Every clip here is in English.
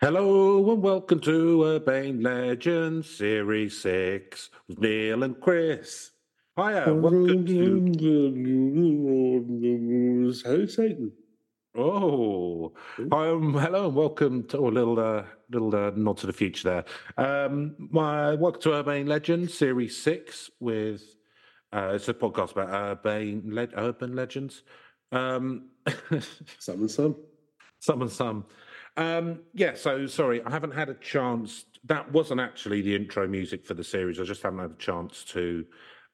Hello and welcome to Urbane Legends Series 6 with Neil and Chris. Hiya, welcome to. Hey, Satan. Oh, um, hello and welcome to a little, uh, little uh, nod to the future there. Um, my welcome to Urbane Legends Series 6 with. Uh, it's a podcast about urban, le- urban legends. Um, Some and some. some and some. Um, yeah, so sorry, I haven't had a chance. That wasn't actually the intro music for the series. I just haven't had a chance to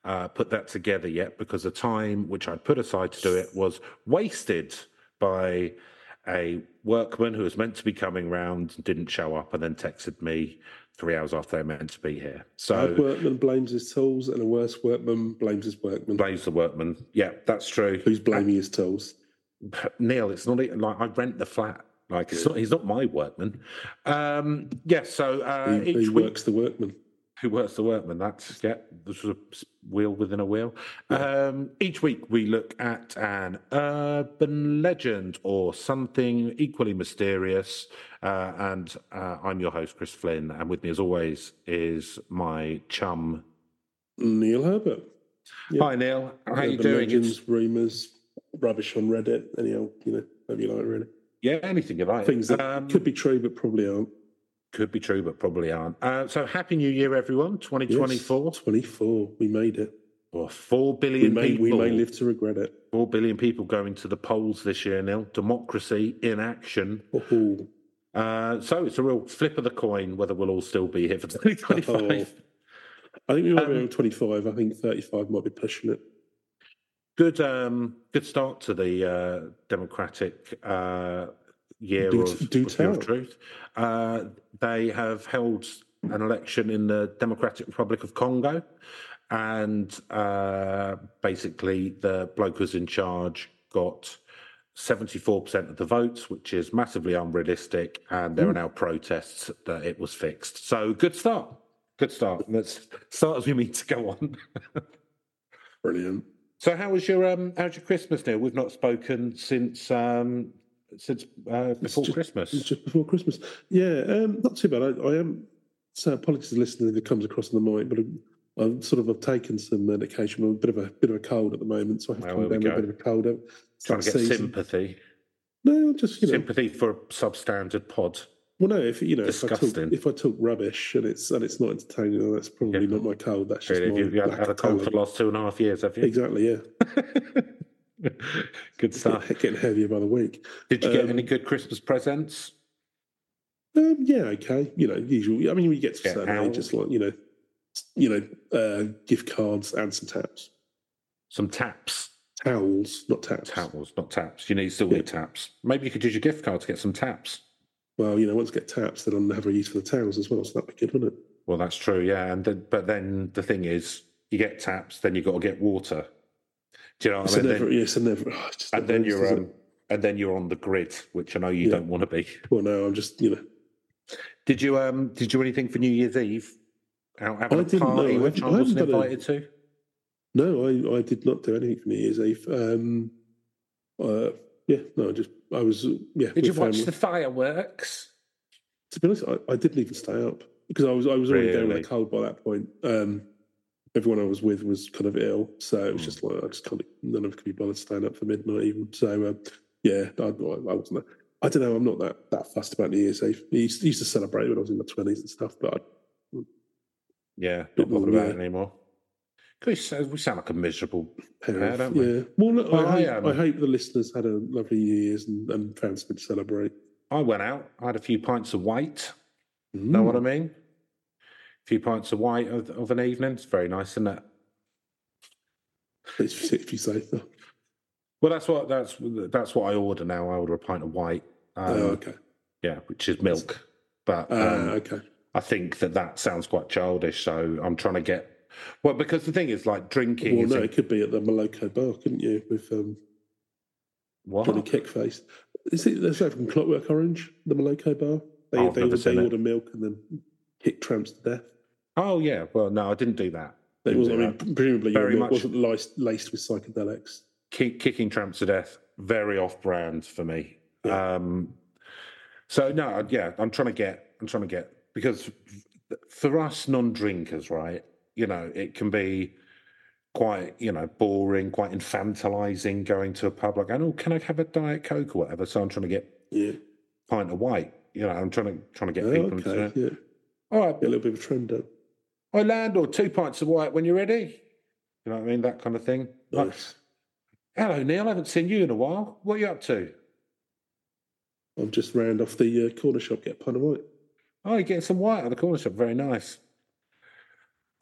uh, put that together yet because the time which I'd put aside to do it was wasted by a workman who was meant to be coming round, didn't show up, and then texted me three hours after they were meant to be here. A So workman blames his tools, and a worse workman blames his workman. blames the workman. Yeah, that's true. Who's blaming his tools? Neil, it's not even like I rent the flat. Like it's not. He's not my workman. Um, yes. so uh, Who, each who week, works the workman? who works the workman? That's yeah. This was a wheel within a wheel. Um, each week we look at an urban legend or something equally mysterious. Uh, and uh, I'm your host, Chris Flynn, and with me, as always, is my chum. Neil Herbert. Yeah. Hi, Neil. How you Urban doing? Legends, rumours, rubbish on Reddit. Anyhow, you know, whatever you like, really. Yeah, anything like. Things that Um, could be true, but probably aren't. Could be true, but probably aren't. Uh, so, Happy New Year, everyone! Twenty twenty four. Yes, 24. We made it. Or four We may, people. we may live to regret it. Four billion people going to the polls this year. Neil, democracy in action. Oh, Uh, so it's a real flip of the coin whether we'll all still be here for twenty twenty five. I think we might be Um, on 25. I think 35 might be pushing it. Good, um, good start to the uh, democratic uh, year Do- of, do of Year of truth. Uh, they have held an election in the Democratic Republic of Congo, and uh, basically the bloke who's in charge got. 74% of the votes, which is massively unrealistic, and there are now protests that it was fixed. So, good start. Good start. Let's start as we mean to go on. Brilliant. So how was your um how's your Christmas, Neil? We've not spoken since um since uh, before just- Christmas. Just before Christmas. Yeah, um, not too bad. I, I am. So apologies to listening if it comes across on the mic, but I'm, I'm sort of I've taken some medication. I'm a bit of a bit of a cold at the moment, so I have Well, come down with a bit of a cold. It's Trying to get season. sympathy. No, just you know. Sympathy for a substandard pod. Well, no, if you know, if I talk if I talk rubbish and it's and it's not entertaining, then that's probably Yeah. not my cold. That's just Really, my you, had, a cold for the last two and a half years, have you? Exactly. Yeah, good stuff. getting, heavier by the week. Did you get Um, any good Christmas presents? Um, yeah, okay. You know, usual. I mean, we get to Get certain out. age, it's like you know, you know, uh, gift cards and some taps, Some taps. towels, not taps. Towels, not taps. You need still Yeah. need taps. Maybe you could use your gift card to get some taps. Well, you know, once I get taps, then I'll a use for the towels as well. So that'd be good, wouldn't it? Well, that's true, yeah. And then, but then the thing is, you get taps, then you've got to get water. Do you know what It's I mean? never, Then- it's never. oh, and then you're um, and then you're on the grid, which I know you Yeah. don't want to be. Well, no, I'm just, you know, Did you um did you anything for New Year's Eve? Out having I a didn't know. party I which I I wasn't haven't a- invited to? no, I, I did not do anything for New Year's Eve. Um, uh, yeah, no, I just, I was, uh, yeah. Did you watch family. the fireworks? To be honest, I, I didn't even stay up because I was, I was already down with Really? a cold by that point. Um, everyone I was with was kind of ill, so it was Mm. just like I just kind of none of us could be bothered staying up for midnight even. So uh, yeah, I, I wasn't. I don't know. I'm not that that fussed about New Year's Eve. I used, used to celebrate when I was in my twenties and stuff, but I, Yeah, not bothered about yeah. it anymore. 'Cause We sound, like a miserable. Yeah, don't we? Yeah. Well, look, Well, I, I, hope, um, I hope the listeners had a lovely New Year's and, and found something to celebrate. I went out, I had a few pints of white. Know what I Mm. mean? A few pints of white of, of an evening. It's very nice, isn't it? If you- if you say so. Well, that's what that's that's what I order now. I order a pint of white. Um, oh, okay. Yeah, which is milk. But Uh, um, okay. I think that that sounds quite childish. So I'm trying to get. Well, because the thing is, like drinking. Well, no, it could be at the Moloko bar, couldn't you? With um, what? Johnny Kickface. Is it that's that from Clockwork Orange, the Moloko bar? They, Oh, they, never order, seen they it. order milk and then kick tramps to death. Oh yeah. Well, no, I didn't do that. It Didn't was, I mean, presumably your Very milk much- wasn't laced, laced with psychedelics. Kick, kicking tramps to death. Very off brand for me. Yeah. Um, So no, yeah, I'm trying to get, I'm trying to get because for us non-drinkers, right? You know, it can be quite, you know, boring, quite infantilizing going to a pub like, oh, can I have a diet coke or whatever? So I'm trying to get Yeah. pint of white. You know, I'm trying to trying to get Oh, people. okay. To, Yeah. All right, Get a little bit of a trend up. I landlord two pints of white when you're ready. You know what I mean? That kind of thing. Like, Nice. Hello, Neil. I haven't seen you in a while. What are you up to? I'm just round off the uh, corner shop, get a pint of white. Oh, you're getting some white at the corner shop. Very nice.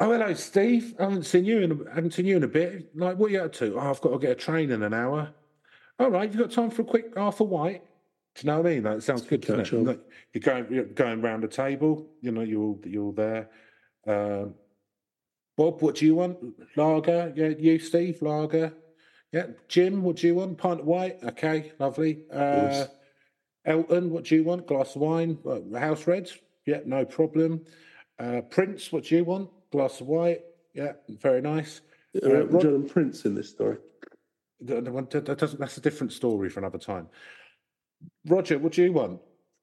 Oh, hello, Steve. I haven't seen you in a, haven't seen you in a bit. Like, what are you up to? Oh, I've got to get a train in an hour. All right, you've got time for a quick half a white. Do you know what I mean? That sounds good. doesn't it? Like, You're going, you're going round the table. You know, you're all, you're all there. Um, Bob, what do you want? Lager? Yeah, you, Steve. Lager. Yeah, Jim, what do you want? Pint of white. Okay, lovely. Uh, Elton, what do you want? Glass of wine. Uh, House reds. Yeah, no problem. Uh, Prince, what do you want? Glass of white. Yeah, very nice. Uh, Rod- John and Prince in this story? That, doesn't, that's a different story for another time. Roger, what do you want?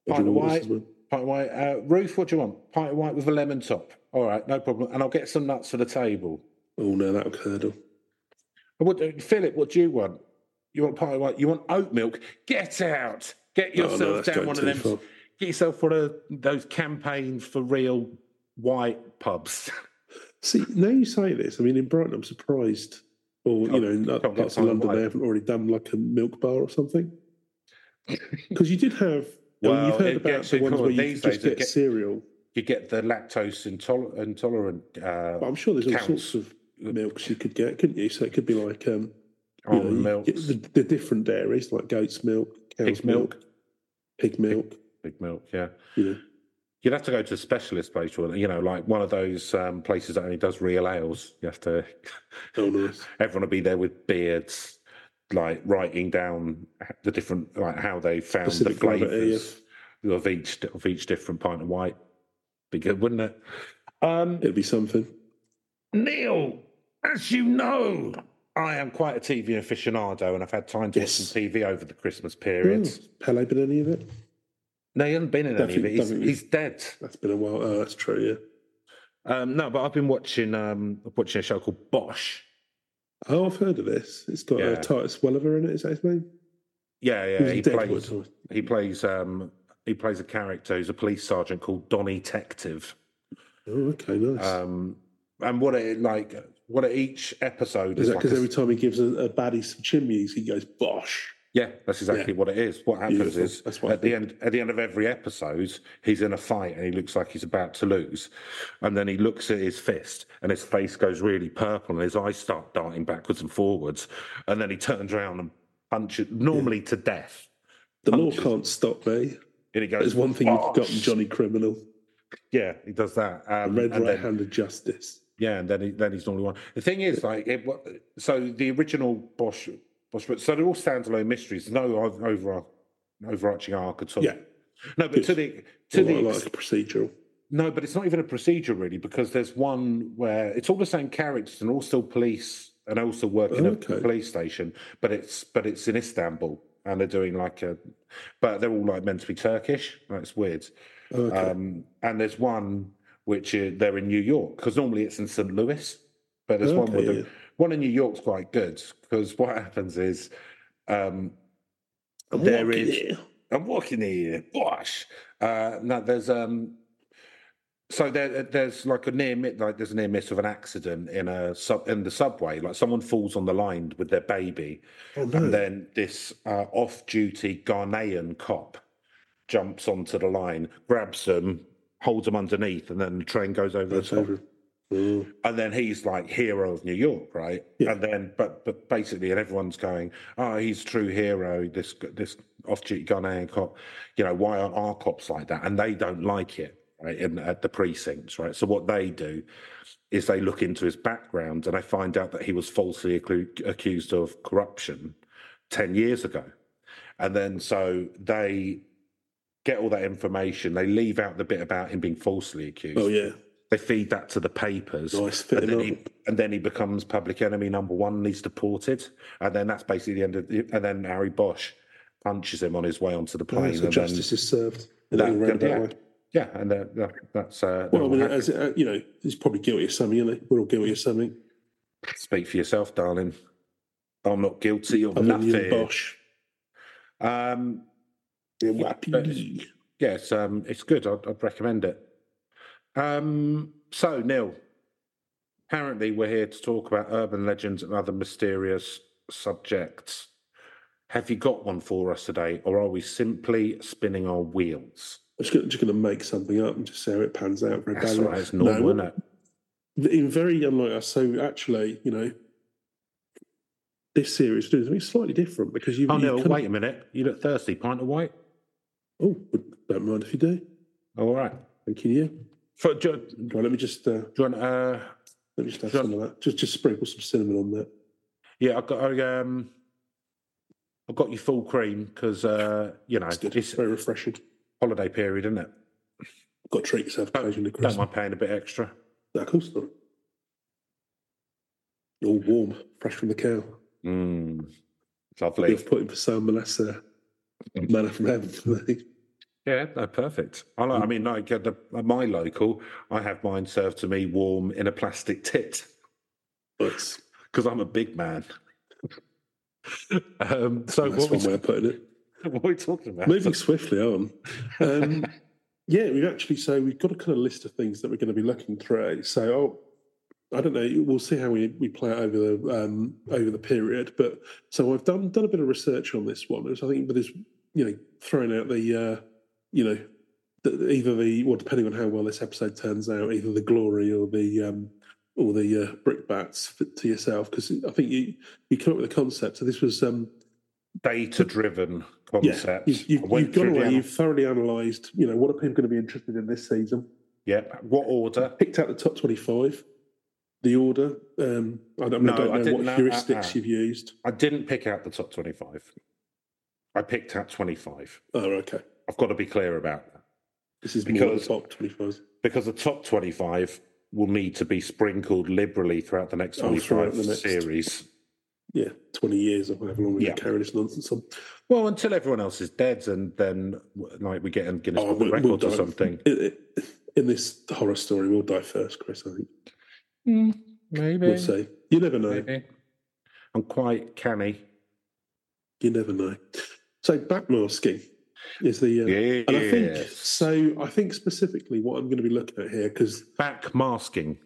Pint of white. Pint of white. Uh, Ruth, what do you want? Pint of white with a lemon top. All right, no problem. And I'll get some nuts for the table. Oh no, that'll curdle. And What, uh, Philip, what do you want? You want pint of white? You want oat milk? Get out! Get Oh, no, yourself down one of them. far. Get yourself one of those campaign for real white pubs. See, now you say this, I mean, in Brighton, I'm surprised, or you know, in other can't get parts of London, they haven't already done like a milk bar or something. Because you did have, I mean, Well, you've heard about gets the ones where you just get get- cereal, You get the lactose intol- intolerant uh, I'm sure there's all sorts of milks you could get, couldn't you? So it could be like, um, you know, the, the different dairies like goat's milk, cow's Pig's milk. milk, pig milk. big milk. Yeah. You know, You'd have to go to a specialist place, or you know, like one of those um, places that only does real ales. You have to. oh nice. Everyone will be there with beards, like writing down the different, like how they found Specific the flavors of each of each different pint of white. Be good, wouldn't it? Um, It'd be something. Neil, as you know, I am quite a TV aficionado, and I've had time to Yes. watch some TV over the Christmas period. Oh, Pele been any of it? No, he hasn't been in any of it. He's, he's dead. That's been a while. Oh, that's true. Yeah. Um, no, but I've been watching um, watching a show called Bosch. Oh, I've heard of this. It's got uh, Titus Welliver in it. Is that his name? Yeah, yeah. He in Deadwood. plays he plays um, he plays a character who's a police sergeant called Donny Detective. Oh, okay, nice. Um, and what it like what it, each episode is is, that because a- every time he gives a, a baddie some chimneys, he goes Bosh? Yeah, that's exactly what it is. What happens Beautiful. is That's what at the end at the end of every episode, he's in a fight and he looks like he's about to lose, and then he looks at his fist and his face goes really purple and his eyes start darting backwards and forwards, and then he turns around and punches normally to death, The law can't stop me. and he goes. There's one thing you've got! Johnny Criminal: Yeah, he does that. Um, red right hand of justice. Yeah, and then he, then he's normally one. The thing is, like, it, so the original Bosch, so they're all standalone mysteries. No over, overarching arc at all. Yeah, No, but to the to the like, ex- like a procedural. no, but it's not even a procedure really because there's one where it's all the same characters and all still police and also work in Okay. a police station, but it's but it's in Istanbul and they're doing like a, but they're all like meant to be Turkish. It's weird. Okay. Um, and there's one which uh, they're in New York because normally it's in St. Louis, but there's one Okay, with yeah. the, one in New York's quite good because what happens is um, I'm there walking is- here. I'm walking here, gosh. Uh, no, there's um, so there, there's like a near miss, like there's a near miss of an accident in a sub in the subway. Like someone falls on the line with their baby, Oh no! and then this uh, off-duty Ghanaian cop jumps onto the line, grabs them, holds them underneath, and then the train goes over the top. over. Oh, And then he's like hero of New York, right? Yeah. And then, but but basically, and everyone's going, "Oh, he's true hero." This this off-duty Ghanaian cop, you know, why aren't our cops like that? And they don't like it, right? In at the precincts, right? So what they do is they look into his background and they find out that he was falsely accu- accused of corruption ten years ago, and then so they get all that information. They leave out the bit about him being falsely accused oh yeah, they feed that to the papers nice. And then, he, and then he becomes public enemy number one and he's deported and then that's basically the end of the, and then harry bosch punches him on his way onto the Yeah, plane. so and then- justice is served That- yeah. way. yeah, and that, that, that's uh, Well, I mean, as uh, you know, he's probably guilty of something, isn't he? We're all guilty of something. Speak for yourself, darling. I'm not guilty of Other than you and nothing. Bosch. Um, Yeah, yes, um, it's good. I'd, I'd recommend it. Um, so, Neil, apparently we're here to talk about urban legends and other mysterious subjects. Have you got one for us today, or are we simply spinning our wheels? I'm just, going to make something up and just see how it pans out. Very That's badly. right, it's normal, No, isn't it? in very unlike us. So actually, you know, this series doing something slightly different because you. Oh, you of- wait a minute. You look thirsty. Pint of white? Oh, don't mind if you do. All right. Thank you. Yeah. For, do, do Right, let me just uh, you want, uh, let me just have Sure. some of that. Just just sprinkle some cinnamon on that. yeah, I've got, I, um, I've got you full cream because, uh, you know, It's good. it's very refreshing. holiday period, isn't it? Got to treat yourself occasionally, Don't Chris. mind paying a bit extra. No, of course not. All warm, fresh from the cow. Mm, lovely. You've put in for salmon, that's uh, manna from heaven for me. Yeah, no, perfect. I, like, I mean, like at, the, at my local, I have mine served to me warm in a plastic tit because I'm a big man. um, so that's what, one we, way of putting it. what are we talking about? Moving swiftly on. Um, yeah, we've actually so we've got a kind of list of things that we're going to be looking through. So oh, I don't know. We'll see how we, we play it over the um, over the period. But so I've done done a bit of research on this one. So I think with this, you know, throwing out the uh, you know the, either the well depending on how well this episode turns out, either the glory or the um, or the uh, brickbats to yourself because I think you you come up with a concept. So this was um, Data driven yeah, concept. you've, you've, you've gone away, anal- you've thoroughly analysed, you know, what are people going to be interested in this season? Yeah. What order? Picked out the top 25, the order. Um, I don't, No, I don't know what know- heuristics uh-uh. you've used. I didn't pick out the top 25. I picked out 25. Oh, okay. I've got to be clear about that This is more the Because- top 25. because the top 25 will need to be sprinkled liberally throughout the next Oh, 25 throughout the next- series. Yeah, 20 years or however long we've Yeah. been carrying this nonsense on. Well, until everyone else is dead, and then like we get in Guinness Oh, Book we'll- we'll or something. In, in this horror story, we'll die first, Chris, I think. Hmm, maybe. We'll see. You never know. Maybe. I'm quite canny. You never know. So, backmasking is the. Uh, Yeah. And I think so. I think specifically what I'm going to be looking at here, because backmasking.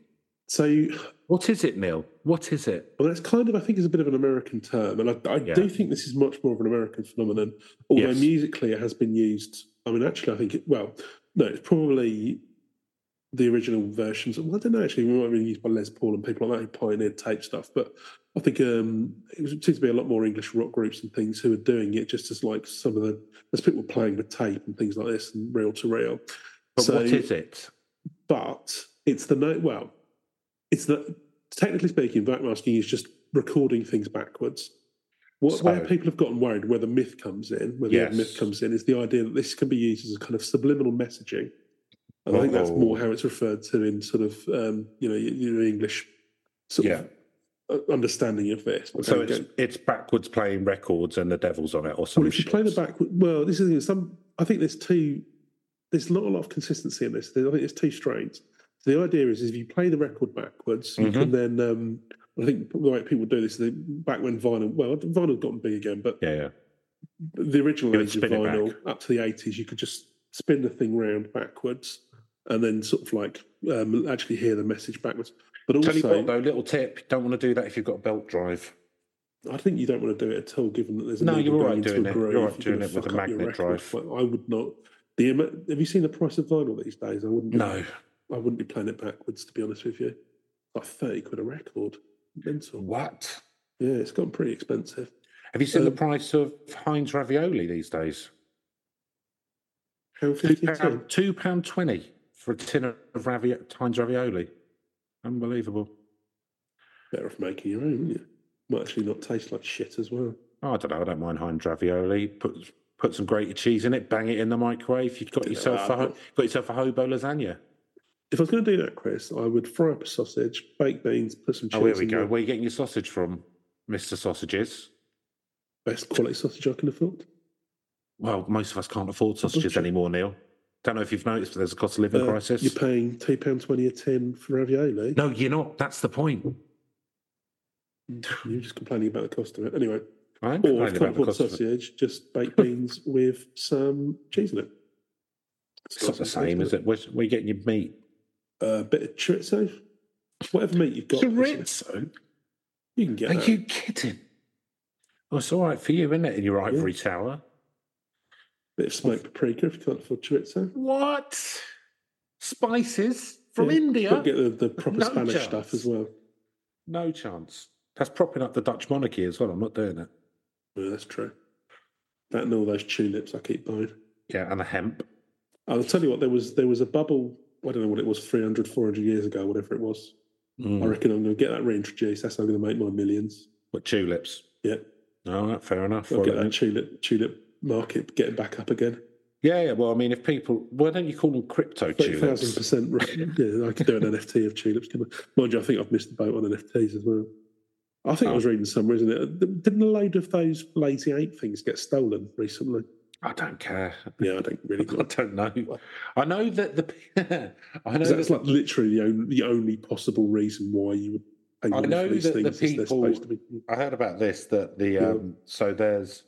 so What is it, Neil? What is it? Well, that's kind of, I think, is a bit of an American term, and I, I Yeah. do think this is much more of an American phenomenon. Although Yes. musically, it has been used. I mean, actually, I think it. Well, no, it's probably the original versions. Well, I don't know. Actually, we might have been used by Les Paul and people like that who pioneered tape stuff. But I think um, it was, seems to be a lot more English rock groups and things who are doing it just as like some of the as people playing with tape and things like this and reel to reel. But So- what is it? but it's the note. Well, it's the technically speaking, backmasking is just recording things backwards. What, where people have gotten worried, where the myth comes in, where the Yes. myth comes in, is the idea that this can be used as a kind of subliminal messaging. And I think that's more how it's referred to in sort of um, you know your, your English sort Yeah. of understanding of this. So it's it's backwards playing records and the devil's on it or something. well, if you play the back, well, this is some. I think there's two. There's not a lot of consistency in this. I think there's two strains. The idea is, is if you play the record backwards, you Mm-hmm. can then. Um, I think the way people do this, is they, back when vinyl, well, vinyl's gotten big again, but Yeah, yeah. the original age of vinyl up to the 80s, you could just spin the thing round backwards and then sort of like um, actually hear the message backwards. But Tell you also, what, though, little tip: don't want to do that if you've got a belt drive. I think you don't want to do it at all, given that there's a No, you're all right doing it. You're all right You're doing it with a fuck up your magnet drive. But I would not. The have you seen the price of vinyl these days? I wouldn't. be- No, I wouldn't be playing it backwards. To be honest with you, like thirty quid a record. Mental. what? Yeah, it's gotten pretty expensive. Have you seen the Um, price of Heinz ravioli these days? How Two fifty two? pound, two pound twenty for a tin of ravi- Heinz ravioli. Unbelievable. Better off making your own, wouldn't you? Might actually not taste like shit as well. Oh, I don't know. I don't mind Heinz ravioli. Put put some grated cheese in it. Bang it in the microwave. You've got yourself a got- yourself a hobo lasagna. If I was going to do that, Chris, I would fry up a sausage, bake beans, put some cheese. Oh, here we go. there. Where are you getting your sausage from, Mister Sausages? Best quality sausage I can afford. Well, most of us can't afford sausages anymore, Neil. Don't know if you've noticed, but there's a cost of living Uh, crisis. You're paying two pound twenty a tin for ravioli. No, you're not. That's the point. You're just complaining about the cost of it. Anyway, I am or if complaining you can't about the afford cost of it. sausage, just baked beans with some cheese in it. It's not the same, is it? Where's, where are you getting your meat? A bit of chorizo, whatever meat you've got. Chorizo? You can get Are that. you kidding? Oh, it's all right for you, isn't it, in your ivory tower? Bit of smoked paprika if you can't afford chorizo. What? Spices from Yeah, India? Got to get the, the proper No Spanish chance. stuff as well. No chance. That's propping up the Dutch monarchy as well. I'm not doing it. Yeah, that's true. That and all those tulips I keep buying. Yeah, and the hemp. I'll tell you what, there was there was a bubble, I don't know what it was, 300, 400 years ago, whatever it was. I Mm. reckon I'm going to get that reintroduced. That's how I'm going to make my millions. What tulips? Yeah, All right, fair enough. I'll get that tulip tulip market getting back up again. yeah, yeah. Well, I mean, if people, why don't you call them crypto Thirty thousand tulips? percent. Yeah, I could do an NFT of tulips. I? Mind you, I think I've missed the boat on NFTs as well. I think I Oh. was reading somewhere, isn't it? Didn't a load of those lazy ape things get stolen recently? I don't care. Yeah, I don't really. I don't know. I know that the. I know that's that like literally the only, the only possible reason why you would I know these that the people- supposed to be. I heard about this that the Yeah. um so there's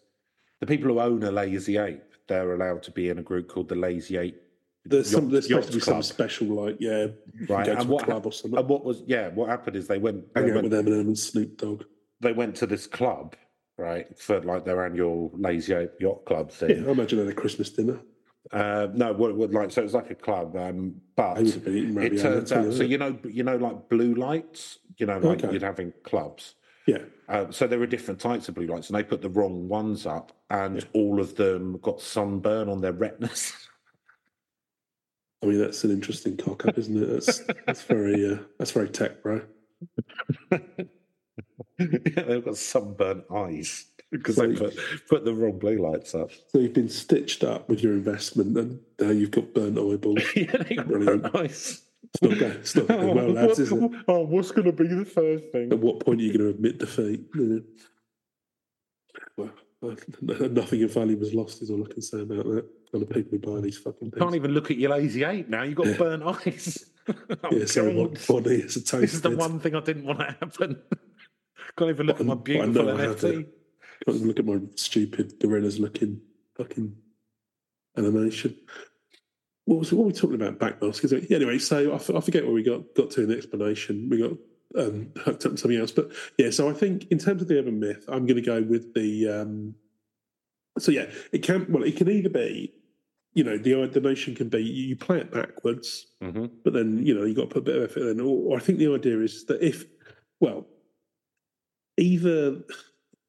the people who own a lazy ape, they're allowed to be in a group called the Lazy Ape. There's some. There's supposed to be Yacht some special, like yeah, Right, and what club or something. And what was yeah, what happened is they went they Hang out with went, Eminem and Snoop Dogg. they went to this club, right, for like their annual Lazy Ape Yacht Club Yeah, thing. I imagine at a Christmas dinner. Uh, no, what, what like so it was like a club, um, but I would have been eating it turns out so you know you know like blue lights, you know, like Okay. you'd have in clubs. Yeah, Uh, so there were different types of blue lights, and they put the wrong ones up, and all of them got sunburn on their retinas. I mean that's an interesting cock up, isn't it? That's that's very uh, that's very tech, bro. yeah, they've got sunburnt eyes because they put, put the wrong blue lights up. So you've been stitched up with your investment, and now you've got burnt eyeballs. yeah, they got Brilliant. burnt eyes. It's not it's not going well, lads, is it? Oh, what's going to be the first thing? At what point are you going to admit defeat? Well, nothing of value was lost, is all I can say about that. Kind of people who buy these fucking things. Can't even look at your lazy ape now. You've got Yeah. burnt eyes. oh, yeah, so what body is a toast. This is the one thing I didn't want to happen. Can't even look at my beautiful I have to. NFT. Can't even look at my stupid gorillas looking fucking animation. What was what were we talking about? Backmaskers. Anyway, so I, f- I forget where we got got to in the explanation. We got um, hooked up to something else, but yeah. So I think in terms of the urban myth, I'm going to go with the. Um, so yeah, it can well, it can either be, you know, the the notion can be you play it backwards, hmm but then you know you got to put a bit of effort in. Or, or I think the idea is that if, well, either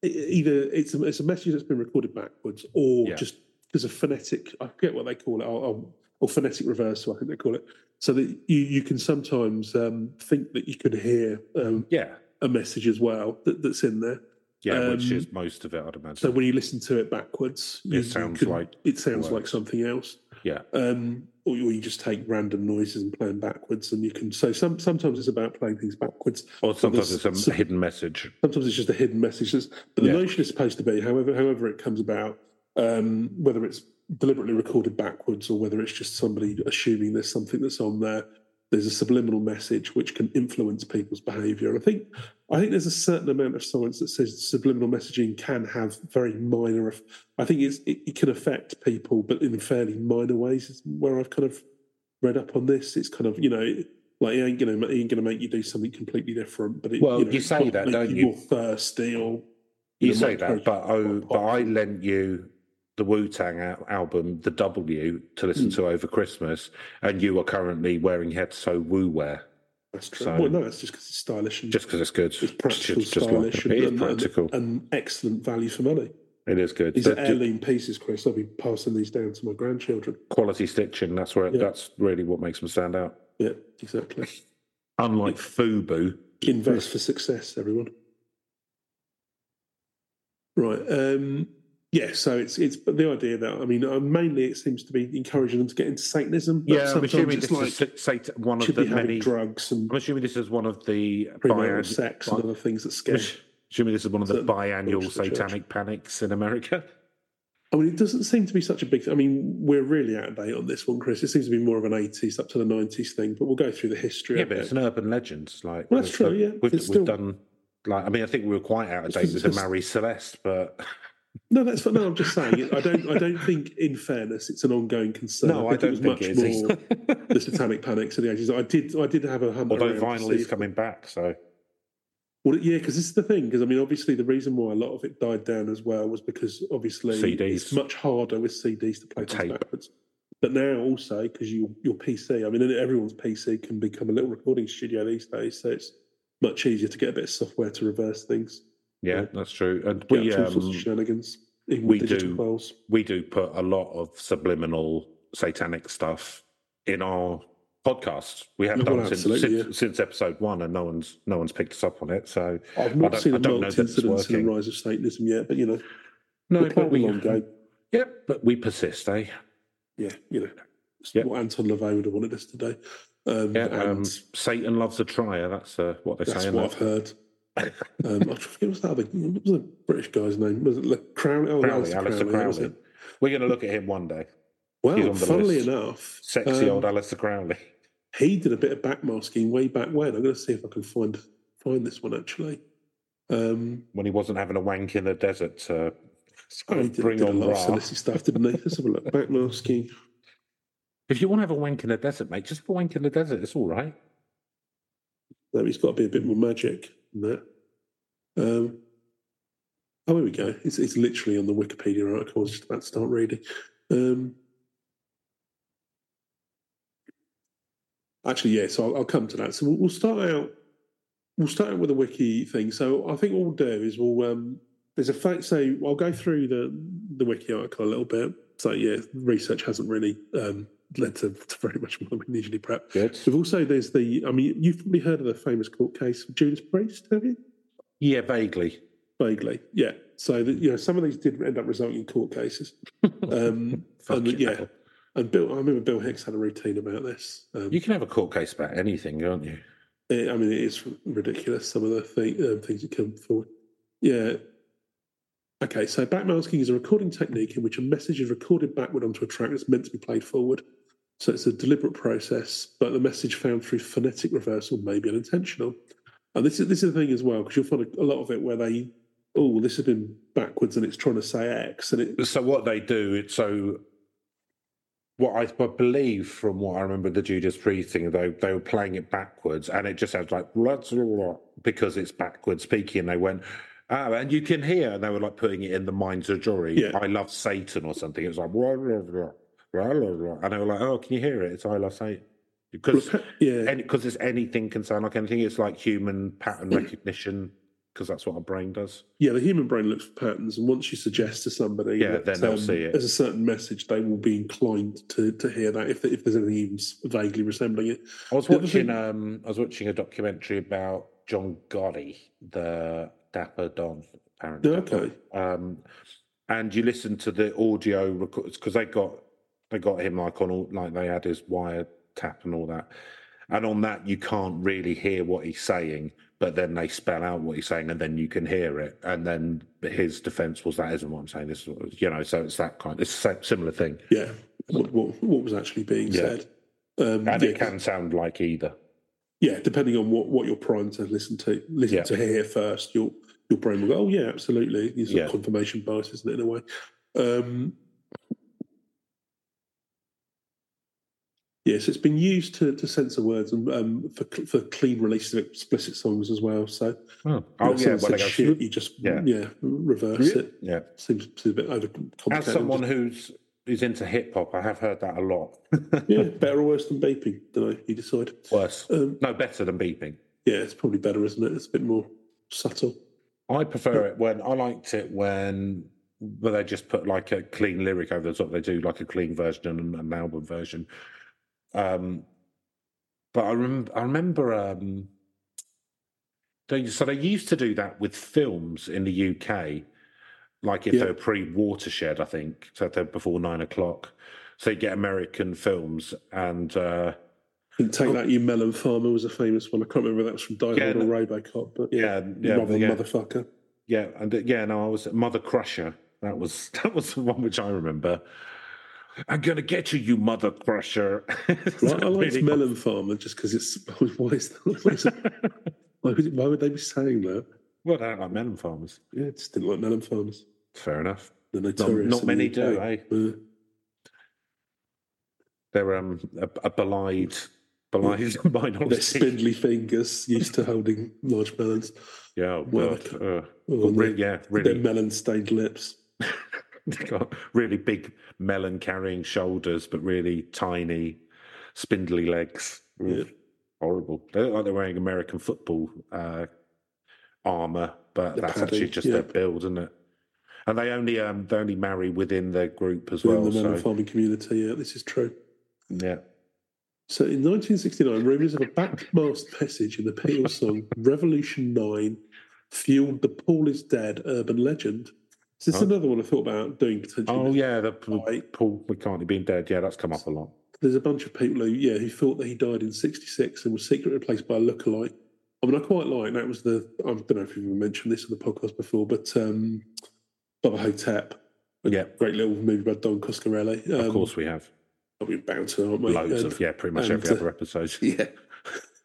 either it's a, it's a message that's been recorded backwards, or Yeah. just because of phonetic, I forget what they call it, or, or, or phonetic reversal, I think they call it, so that you you can sometimes um, think that you could hear um, Yeah. a message as well that, that's in there. Yeah, which Um, is most of it, I'd imagine. So when you listen to it backwards, you, you sounds could- like it sounds like something else yeah. um, or, or you just take random noises and play them backwards, and you can. So some sometimes it's about playing things backwards. Or sometimes it's a some- hidden message. Sometimes it's just a hidden message. But the Yeah. notion is supposed to be, however, however it comes about, um, whether it's deliberately recorded backwards or whether it's just somebody assuming there's something that's on there. There's a subliminal message which can influence people's behaviour. I think I think there's a certain amount of science that says subliminal messaging can have very minor. I think it's, it, it can affect people, but in fairly minor ways. Is where I've kind of read up on this. It's kind of you know like it ain't gonna it ain't gonna make you do something completely different. But it, Well, you, know, you say that, don't you? you? More thirsty or You know, say that, but you oh, but I lent you the Wu Tang album, the W, to listen Hmm. to over Christmas, and you are currently wearing head so Wu wear That's true. So- well, no, it's just because it's stylish and just because it's good. it's practical, Just- just like- stylish, it is and, and, practical. and excellent value for money. it is good. These The- are heirloom pieces, Chris. I'll be passing these down to my grandchildren. quality stitching. That's where Yeah. that's really what makes them stand out. Yeah, exactly. Unlike FUBU, Invest for success, everyone. Right. Um, yeah. So it's it's but the idea that I mean, uh, mainly it seems to be encouraging them to get into Satanism. But yeah, I'm assuming this like is one of the many. drugs and I'm assuming this is one of the premarital biann- sex and other things that I'm scare. assuming this is one of the biannual approach to church. satanic panics in America. I mean, it doesn't seem to be such a big. I mean, we're really out of date on this one, Chris. It seems to be more of an 80s up to the 90s thing, but we'll go through the history Yeah, of but it. it's an urban legend. Like, Well, that's true, yeah. We've, we've still- done, like, I mean, I think we were quite out of date with the Marie Celeste, but No, that's no. I'm just saying. I don't. I don't think, in fairness, it's an ongoing concern. no, I think don't think it was is. much more the Satanic Panics of the 80s. I did. I did have a hunt. Although vinyl is coming back, so Well, yeah, because this is the thing. Because I mean, obviously, the reason why a lot of it died down as well was because obviously CDs. it's much harder with CDs to play And things tape. backwards. But now also because you your PC, I mean, everyone's PC can become a little recording studio these days, so it's much easier to get a bit of software to reverse things. Yeah, Yeah. that's true. And we um, shenanigans, we do. files. we do put a lot of subliminal satanic stuff in our podcast. We have Well, done since, absolutely, since, since episode one, and no one's no one's picked us up on it. So I've I not seen a don't know marked that incidents in the rise of Satanism yet, but you know, no, we're but we, long game. yeah, but we persist, eh? Yeah, you know, it's Yeah. what Anton LaVey would have wanted us to do. Um, Yeah, and um, Satan loves a trier. That's uh, what they that's say. in what I've heard. Um, I forget what's that other. What was the British guy's name? Was it Le- Crown? Oh, Crowley, Aleister Aleister Crowley, that Crowley. it. We're going to look at him one day. Well, on funnily list. enough, Sexy um, old Aleister Crowley. he did a bit of backmasking way back when. I'm going to see if I can find find this one actually. Um, when he wasn't having a wank in the desert to oh, he did, bring did a on lot of Ra. silly stuff, didn't he? Let's have a look. Backmasking. If you want to have a wank in the desert, mate, just have a wank in the desert. It's all right. No, he's got to be a bit more magic that. Um, oh, here we go. It's, it's literally on the Wikipedia article. I was just about to start reading. Um, actually, yeah. So I'll, I'll come to that. So we'll, we'll start out. We'll start out with a wiki thing. So I think what we'll do is we'll. Um, there's a fact. So I'll go through the the wiki article a little bit. So yeah, research hasn't really um, led to, to very much more than we usually prep. Good. We've also there's the. I mean, you've probably heard of the famous court case of Judas Priest, have you? Yeah, vaguely. Vaguely, yeah. So that you know, some of these did end up resulting in court cases. Um, and, yeah, hell. and Bill, I remember Bill Hicks had a routine about this. Um, You can have a court case about anything, can't you? it- I mean, it is ridiculous some of the thing, uh, things that come forward. Yeah. Okay, so backmasking is a recording technique in which a message is recorded backward onto a track that's meant to be played forward. So it's a deliberate process, but the message found through phonetic reversal may be unintentional. And this is this is the thing as well, because you'll find a, a lot of it where they, oh, this has been backwards and it's trying to say X, and it So what they do, it's so what I, I believe from what I remember the Judas Priest thing, they they were playing it backwards, and it just sounds like "Let's because it's backwards speaking. And they went, oh, and you can hear, and they were like putting it in the mind's of jury. Yeah. I love Satan or something. It was like, "Blah, blah, blah, blah, blah, blah." and they were like, oh, can you hear it? It's I love Satan because yeah, because it's anything can sound like anything. It's like human pattern recognition because that's what our brain does. Yeah, the human brain looks for patterns, and once you suggest to somebody, Yeah, that, then they'll see it. There's a certain message they will be inclined to to hear that if if there's anything even vaguely resembling it. I was watching thing- um I was watching a documentary about John Gotti, the Dapper Don, apparently. Okay, Um and you listen to the audio records because they got they got him like on all like they had his wire tap and all that. And on that you can't really hear what he's saying, but then they spell out what he's saying and then you can hear it. And then his defense was that isn't what I'm saying. This is you know, so it's that kind it's a similar thing. yeah, what what, what was actually being Yeah. said? Um, And yeah, it can sound like either. yeah, depending on what what you're primed to listen to listen Yeah. to hear first, your your brain will go, oh yeah, absolutely. These Yeah. confirmation bias, isn't it, in a way? Um, Yes, it's been used to, to censor words and um, for for clean releases of explicit songs as well. So Oh, oh yeah, well, they said go, shit, you just Yeah. yeah, reverse it. Yeah. Seems, seems a bit overcomplicated. As someone who's who's into hip hop, I have heard that a lot. yeah, better or worse than beeping? Don't know. You decide. Worse. Um, No, better than beeping. yeah, it's probably better, isn't it? It's a bit more subtle. I prefer it when I liked it when where they just put like a clean lyric over the top. They do like a clean version and an album version. Um, but I remember, I remember. Um, they, so they used to do that with films in the UK, like if Yeah. they were pre-watershed, I think, so they're before nine o'clock. So you get American films and. Uh, think Take That You Melon Farmer was a famous one. I can't remember if that was from Die Yeah, Hard or Robocop, but yeah, yeah, yeah, Mother yeah. Motherfucker. Yeah, and uh, yeah, no, I was Mother Crusher That was that was the one which I remember. I'm gonna get you, you mother crusher. Well, I like Really- Melon Farmer just because it's why is that, why, is it, why, would, why would they be saying that? Well, I don't like melon farmers. Yeah, I just didn't like melon farmers. Fair enough. The Not, notorious not the many do, eh? They're um a, a belied belied their minority. spindly fingers used to holding large melons. Yeah, Well, uh, Oh, and re- their- yeah, Their melon stained lips. they've got really big melon carrying shoulders, but really tiny, spindly legs. Yeah. Horrible. They look like they're wearing American football uh, armor, but The that's actually just yeah. their build, isn't it? And they only um they only marry within their group as Within well. the melon So farming community, yeah, this is true. yeah, So in 1969, rumours of a backmasked message in the Beatles song Revolution 9 fueled the Paul is Dead urban legend. So this is Oh. another one I thought about doing potentially. oh yeah, the Paul, Right. Paul McCartney being dead. Yeah, that's come up a lot. There's a bunch of people who, yeah, who thought that he died in 66 and was secretly replaced by a lookalike. I mean, I quite like that was the, I don't know if you've mentioned this on the podcast before, but um, Bubba Ho-Tep, Yeah. great little movie by Don Coscarelli. Um, Of course, we have We're bound to, aren't we? loads And- of yeah, pretty much and, every uh, other episode. Yeah.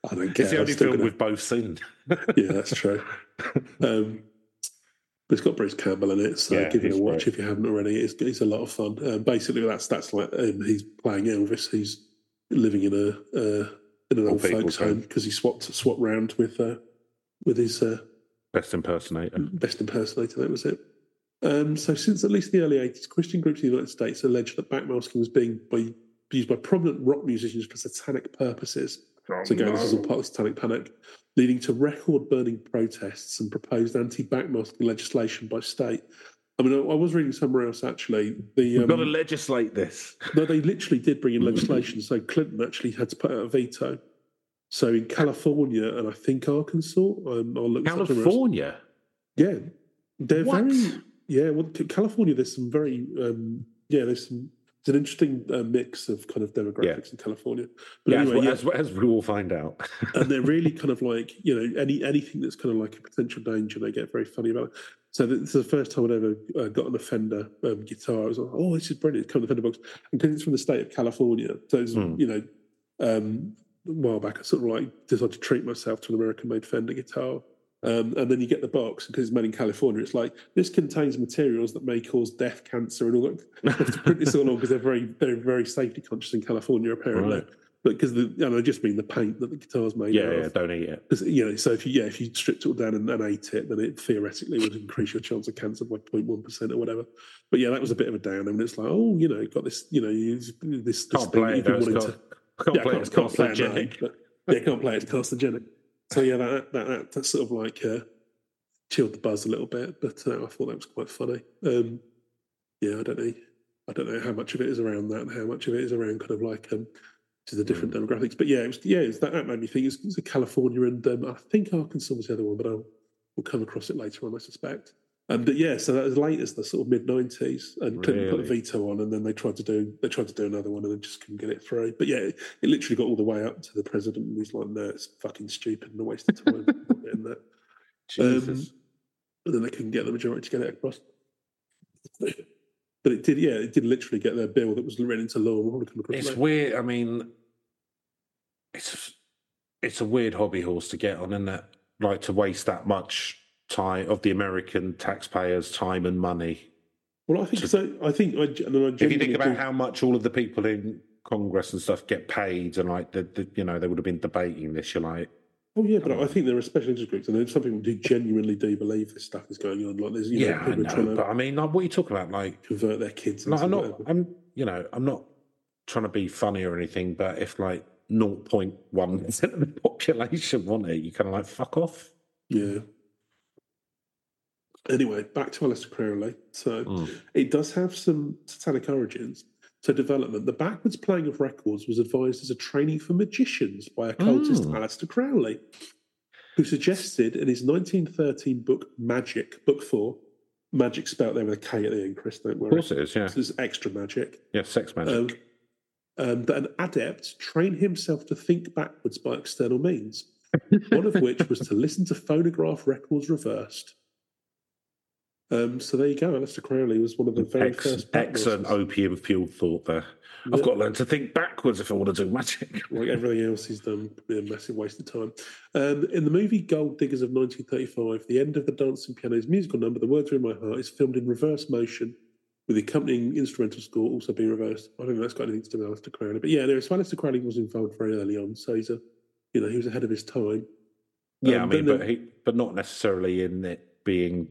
I don't care. It's the only film gonna- we've both seen. Yeah, that's true. um, but it's got Bruce Campbell in it, so Yeah, give it a watch great. if you haven't already. It's, it's a lot of fun. Um, basically, that's that's like um, he's playing Elvis. He's living in a uh, in an Old old folks home because he swapped swapped round with uh, with his uh, Best impersonator. best impersonator. That was it. Um, so, since at least the early 80s, Christian groups in the United States alleged that backmasking was being by, used by prominent rock musicians for satanic purposes. So again, this is all part of the satanic panic, leading to record burning protests and proposed anti-backmasking legislation by state. I mean, I, I was reading somewhere else actually. The We've got to um, legislate this. no, they literally did bring in legislation. So Clinton actually had to put out a veto. So in California and I think Arkansas, um, I'll look. California. Yeah, they're What? very yeah. Well, California, there's some very um, yeah. There's some. It's an interesting uh, mix of kind of demographics in California. But Yeah, anyway, yeah, as, as, as we will find out. and they're really kind of like you know any anything that's kind of like a potential danger, they get very funny about it. So this is the first time I'd ever uh, got an Offender um, guitar. I was like, oh, this is brilliant. It's come in the Fender box, and because it's from the state of California, so it's Hmm. you know. Um, a while back, I sort of like decided to treat myself to an American-made Fender guitar, um, and then you get the box because it's made in California. It's like this contains materials that may cause death, cancer, and all that. Have to print this all on because they're very, they're very safety conscious in California, apparently. Right. But because the, and I just mean the paint that the guitar's made Yeah, yeah, don't eat it. 'Cause, you know, so if you yeah, if you stripped it all down and, and ate it, then it theoretically would increase your chance of cancer by 0.1 percent or whatever. But yeah, that was a bit of a down. I mean, it's like, oh, you know, got this, you know, this this Can't thing play that it. you've though, been It's wanting got, to can't yeah, play it. can't, It's can't play it, carcinogenic. but yeah, can't play it. It's carcinogenic. So yeah, that that, that that sort of like uh, chilled the buzz a little bit. But uh, I thought that was quite funny. Um, yeah, I don't know. I don't know how much of it is around that, and how much of it is around kind of like um, to the different demographics. But yeah, it was, yeah, it's that, that made me think. It's, a California and um, I think Arkansas was the other one, but I'll we'll come across it later on, I suspect. Um, but yeah, so that was as late as the sort of mid nineties, and Clinton put a veto on, and then they tried to do they tried to do another one, and they just couldn't get it through. But yeah, it, it literally got all the way up to the president, and he's like, "No, it's fucking stupid and a waste of time." getting that. Jesus. and then they couldn't get the majority to get it across. But it did, yeah, it did literally get their bill that was written into law. We'll come across it's later. weird. I mean, it's it's a weird hobby horse to get on, isn't it? Like to waste that much time of the American taxpayers' time and money. Well, I think to- so. I think I, and I If you think about think- how much all of the people in Congress and stuff get paid, and like the, the you know they would have been debating this, you're like, Oh yeah, but I think there are special interest groups, and there's some people who genuinely do believe this stuff is going on. Like there's you know yeah, I people trying know, to but I mean, like, what are you talking about? Like, convert their kids. Into I'm not. whatever. I'm you know, I'm not trying to be funny or anything, but if like 0.1 percent of the population want it, you kind of like fuck off. Yeah. Anyway, back to Aleister Crowley. So Mm. it does have some satanic origins. So development. The backwards playing of records was advised as a training for magicians by occultist Mm. Aleister Crowley, who suggested in his 1913 book Magic, book four, magic spelled there with a K at the end, Chris, don't worry. Of course it is. Yeah, This is extra magic. yeah, sex magic. Um, um, that an adept train himself to think backwards by external means, one of which was to listen to phonograph records reversed. Um, so there you go. Aleister Crowley was one of the very Ex- first excellent opium fueled thought there. I've got to learn to think backwards if I want to do magic. like everything else he's done, a massive waste of time. Um, in the movie Gold Diggers of 1935, the end of the Dancing Pianos musical number, The Words Are in My Heart, is filmed in reverse motion, with the accompanying instrumental score also being reversed. I don't know if that's got anything to do with Aleister Crowley. But yeah, anyway, so Aleister Crowley was involved very early on, so he's a, you know, he was ahead of his time. Yeah, I Um, mean, then but he, but not necessarily in it being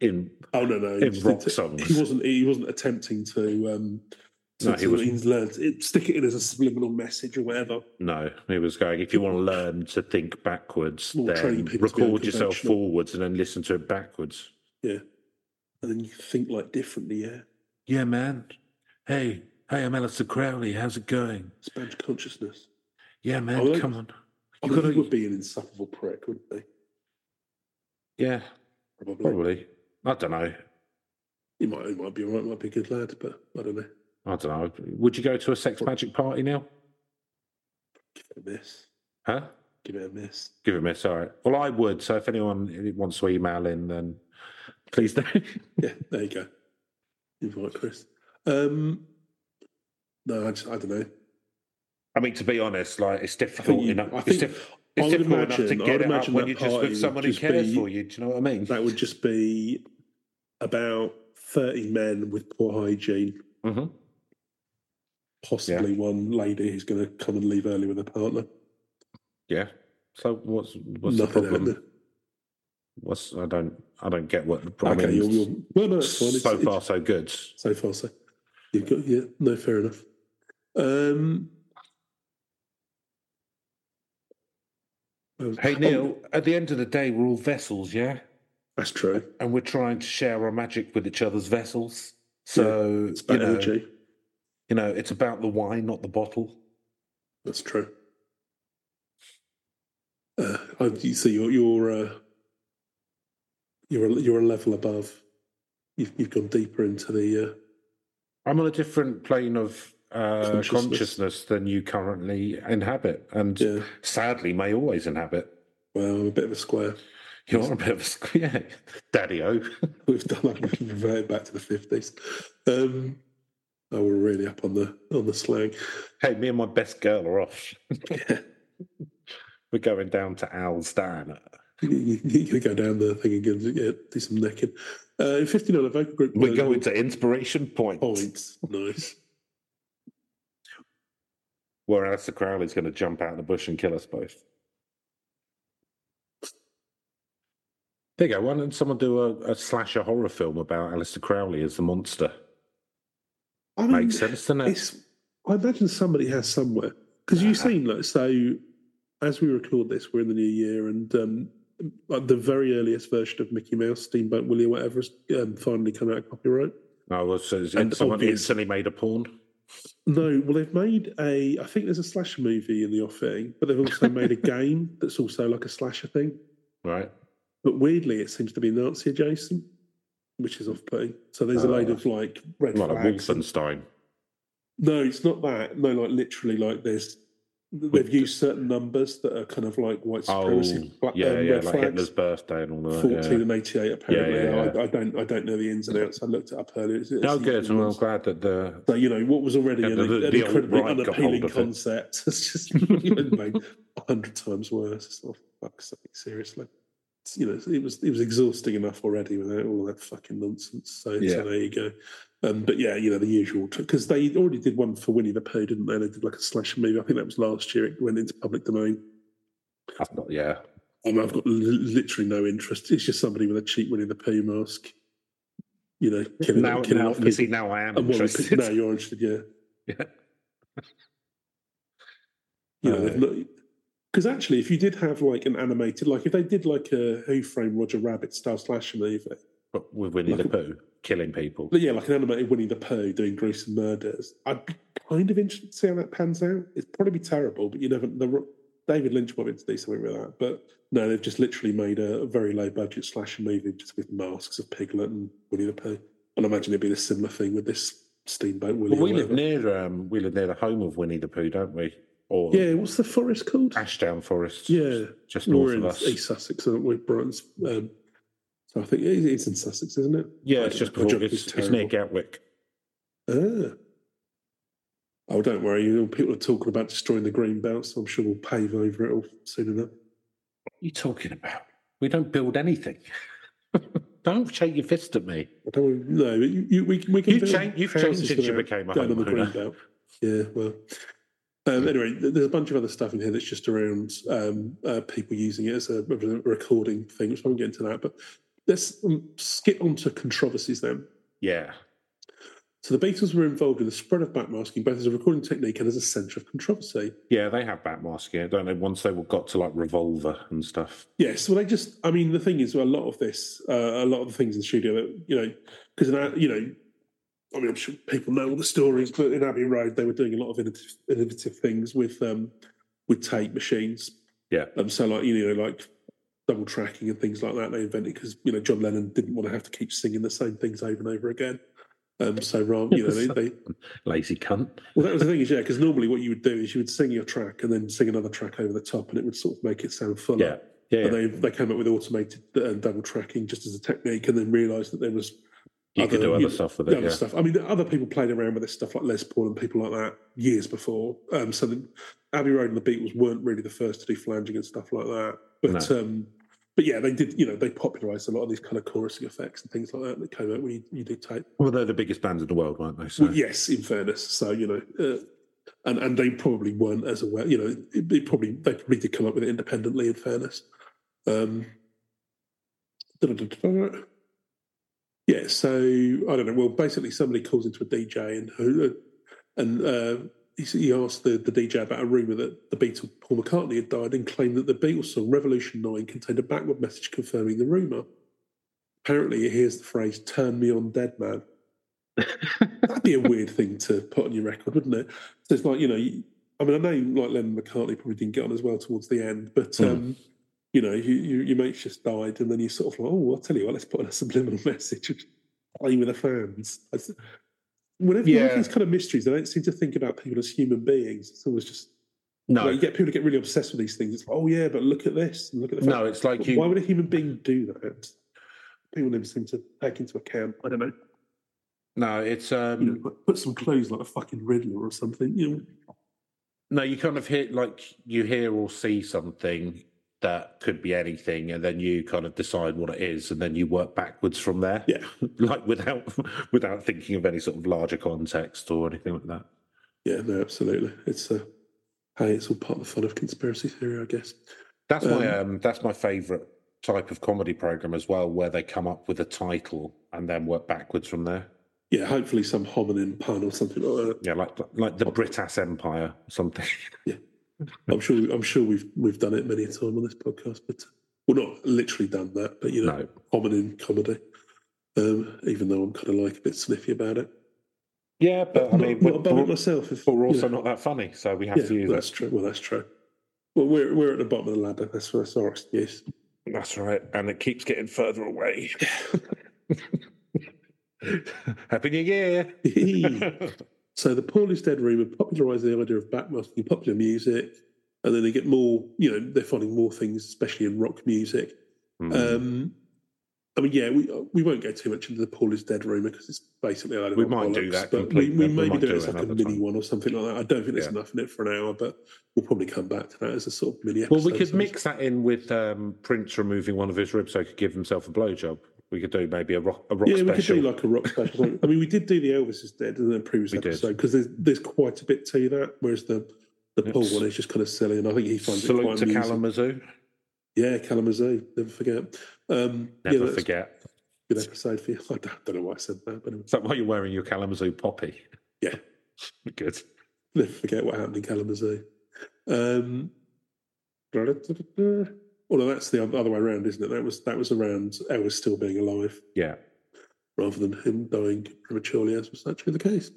in. Oh no, no, In he- rock he- songs. He wasn't. He wasn't attempting to. Um, to, No, he he's learned it, stick it in as a subliminal message or whatever. No, he was going. If you want to learn to think backwards, More then people to be record yourself forwards and then listen to it backwards. Yeah, and then you think like differently. Yeah, Yeah, man. Hey, hey, I'm Aleister Crowley. How's it going? Sponge consciousness. Yeah, man. Oh, come on. I You mean, gotta- he would be an insufferable prick, wouldn't he? Yeah, Probably. probably. I don't know. He might. He might be right. Might be a good lad, but I don't know. I don't know. Would you go to a sex magic party now? Give it a miss. Huh? Give it a miss. Give it a miss. All right. Well, I would. So if anyone wants to email in, then please do. Yeah, there you go. Invite Chris. Um, no, I, just, I don't know. I mean, to be honest, like it's I difficult think you, enough. I think diff- I it's would difficult enough to imagine- I get it up imagine when you're just with someone who cares be- for you. Do you know what I mean? that would just be about thirty men with poor hygiene. hmm Possibly one lady who's going to come and leave early with her partner. Yeah. So what's what's the problem? What's I don't I don't get what the problem. Okay, you're, you're, well, no, it's fine. It's, so far so good. so far, so you've got yeah, no, fair enough. Um, Hey oh, Neil, at the end of the day, we're all vessels, yeah, that's true. and we're trying to share our magic with each other's vessels. So It's you know, energy. you know, it's about the wine, not the bottle. That's true. Uh, I, you see, you're you're uh, you're a, you're a level above. You've you've gone deeper into the. Uh, I'm on a different plane of uh, Consciousness. consciousness. than you currently inhabit, and yeah, sadly may always inhabit. well, I'm a bit of a square. You're a bit of a square, yeah, daddy o. We've done we've reverted back to the fifties. Um, oh, we're really up on the on the slang. hey, me and my best girl are off. Yeah. We're going down to Al's Dan. You, you, you can go down the thing again, yeah, do some necking. Uh, in 59, a vocal group. We're uh, going to inspiration point, points. Nice. Where Aleister Crowley's going to jump out of the bush and kill us both. There you go. Why don't someone do a, a slasher horror film about Aleister Crowley as the monster? I mean, Makes sense, doesn't it? It's, I imagine somebody has somewhere because you've seen like so. As we record this, we're in the new year, and um, like the very earliest version of Mickey Mouse, Steamboat Willie, or whatever, has um, finally come out of copyright. Oh, well, so is And someone obvious- instantly made a porn. No, well, they've made a. I think there's a slasher movie in the offing, but they've also made a game that's also like a slasher thing. Right. But weirdly, it seems to be Nazi adjacent, which is off-putting. So there's a load Oh. of like red Like a flags. Wolfenstein. No, it's not that. No, like literally, like there's they've used certain numbers that are kind of like white Oh, supremacy. black, yeah, um, yeah, like flags. Hitler's birthday and all that. Fourteen Yeah. and eighty-eight. Apparently, Yeah, yeah. I, I don't. I don't know the ins and outs. I looked it up earlier. It's, it's Oh, good. Well, I'm glad that the. So you know what was already an, the- the- an the incredibly unappealing concept. It's just know, made a hundred times worse. It's not fuck's sake, seriously. It's, you know, it was it was exhausting enough already without all that fucking nonsense. So, so there you go. Um, but yeah, you know the usual because they already did one for Winnie the Pooh, didn't they? They did like a slasher movie. I think that was last year. It went into public domain. That's not, yeah. Mean, I've got li- literally no interest. It's just somebody with a cheap Winnie the Pooh mask. You know, killing, Now, killing now, see, now I am And what we- interested. now you're interested, yeah. Yeah. You know, Uh, because actually, if you did have like an animated, like if they did like a Who Framed Roger Rabbit style slasher movie, But with Winnie Like the Pooh killing people. yeah, like an animated Winnie the Pooh doing gruesome murders, I'd be kind of interested to see how that pans out. It'd probably be terrible, but you never. The, David Lynch wanted to do something with that, but no, they've just literally made a, a very low budget slasher movie just with masks of Piglet and Winnie the Pooh. And I imagine it'd be a similar thing with this Steamboat Willie. Well, we live near um, we live near the home of Winnie the Pooh, don't we? Or Yeah, what's the forest called? Ashdown Forest. Yeah, just north we're of us. East Sussex, aren't we? Brighton's um, So I think it- it's in Sussex, isn't it? Yeah, I it's just. Before, it's, it's near. Gatwick. Ah. Oh, don't worry. You know, people are talking about destroying the green belt, so I'm sure we'll pave over it all soon enough. What are you talking about? We don't build anything. don't shake your fist at me. I don't know. You, you, we, we can You've changed- you've changed since you became a going the green homeowner. belt. Yeah, well. Um, anyway, there's a bunch of other stuff in here that's just around um, uh, people using it as a, a recording thing, which I won't get into that. But let's um, skip on to controversies then. Yeah. So the Beatles were involved in the spread of backmasking both as a recording technique and as a centre of controversy. Yeah, they have backmasking, I don't they? Once they got to like Revolver and stuff. Yes, well, they just. I mean, the thing is, well, a lot of this, uh, a lot of the things in the studio, that, you know, because you know, I mean, I'm sure people know all the stories, but in Abbey Road, they were doing a lot of innovative, innovative things with um, with tape machines. Yeah. Um. So, like you know, like double tracking and things like that, they invented because you know John Lennon didn't want to have to keep singing the same things over and over again. Um. So, rather, you know, they, they Lazy cunt. well, that was the thing is, yeah, because normally what you would do is you would sing your track and then sing another track over the top, and it would sort of make it sound fuller. Yeah. Yeah. They they came up with automated uh, double tracking just as a technique, and then realised that there was You could other- do other you- stuff with it. other Yeah. stuff. I mean, other people played around with this stuff like Les Paul and people like that years before. Um, so the, Abbey Road and the Beatles weren't really the first to do flanging and stuff like that. But um, but yeah, they did. You know, they popularised a lot of these kind of chorusing effects and things like that that came out when you, you did tape. Well, they're the biggest bands in the world, weren't they? So Well, yes, in fairness. So you know, uh, and and they probably weren't as aware. You know, it, it probably they probably did come up with it independently. In fairness. Um, yeah. So I don't know. Well, basically, somebody calls into a DJ and who and uh, he, he asked the, the DJ about a rumor that the Beatles Paul McCartney had died and claimed that the Beatles song Revolution Nine contained a backward message confirming the rumor. Apparently, he hears the phrase "Turn me on, dead man." That'd be a weird thing to put on your record, wouldn't it? So it's like, you know, I mean, I know like Lennon McCartney probably didn't get on as well towards the end, but, Mm. um, you know, you, you, your mate's just died, and then you sort of like, oh, I'll tell you what, let's put on a subliminal message and play with the fans. I s- Whenever you have these kind of mysteries, they don't seem to think about people as human beings. It's always just, no, like, you get people to get really obsessed with these things. It's like, oh, yeah, but look at this, and look at the no, it's like you... Why would a human being do that? People never seem to take into account. I don't know No, it's you um. know, put, put some clues like a fucking Riddler or something. You know, No, you kind of hear like you hear or see something that could be anything, and then you kind of decide what it is, and then you work backwards from there. yeah, like without without thinking of any sort of larger context or anything like that. yeah, no, absolutely. It's a hey, it's all part of the fun of conspiracy theory, I guess. That's my Um, um, that's my favourite type of comedy program as well, where they come up with a title and then work backwards from there. Yeah, hopefully some homonym pun or something like that. Yeah, like like the Britass Empire or something. I'm sure. I'm sure we've we've done it many a time on this podcast, but well, not literally done that, but you know, no, in comedy. Um, even though I'm kind of like a bit sniffy about it. yeah, but I mean, not we're, above it myself. If, but we're you also know. not that funny, so we have Yeah, to use that's it. true. Well, that's true. Well, we're we're at the bottom of the ladder. That's that's our excuse. That's right, and it keeps getting further away. Happy New Year! So the Paul is Dead rumour popularised the idea of backmasking popular music, and then they get more, you know, they're finding more things, especially in rock music. Hmm. Um, I mean, yeah, we we won't go too much into the Paul is Dead rumour because it's basically a load of We might do bollocks, that but we, we We maybe do do it as like a mini time. one or something like that. I don't think there's Yeah. enough in it for an hour, but we'll probably come back to that as a sort of mini well, we could mix that in with um, Prince removing one of his ribs so he could give himself a blowjob. We could do maybe a rock, a rock Yeah, we could do like a rock special. I mean, we did do the Elvis is Dead in the previous We episode because there's there's quite a bit to that, whereas the the Paul one is just kind of silly, and I think he finds it Salute quite to amusing. Kalamazoo. Yeah, Kalamazoo, never forget. Um, yeah, Never that's forget. good episode for you. I don't, don't know why I said that, but anyway. Is that why you're wearing your Kalamazoo poppy? Yeah. Good. never forget what happened in Kalamazoo. Um, although that's the other way around, isn't it? That was that was around Elvis still being alive Yeah. rather than him dying prematurely, as was actually the case.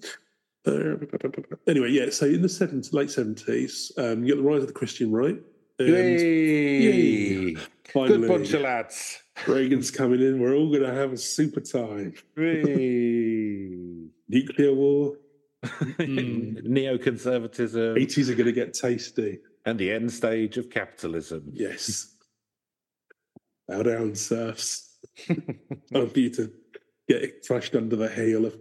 Uh, anyway, yeah. So in the 70s, late seventies, um, you get the rise of the Christian right. And Yay! finally, Good bunch of lads. Reagan's coming in. We're all going to have a super time. Whee! Nuclear war. Mm. Neoconservatism 80s are going to get tasty. and the end stage of capitalism. Yes. Bow down, serfs. Time for you to get it thrashed under the heel of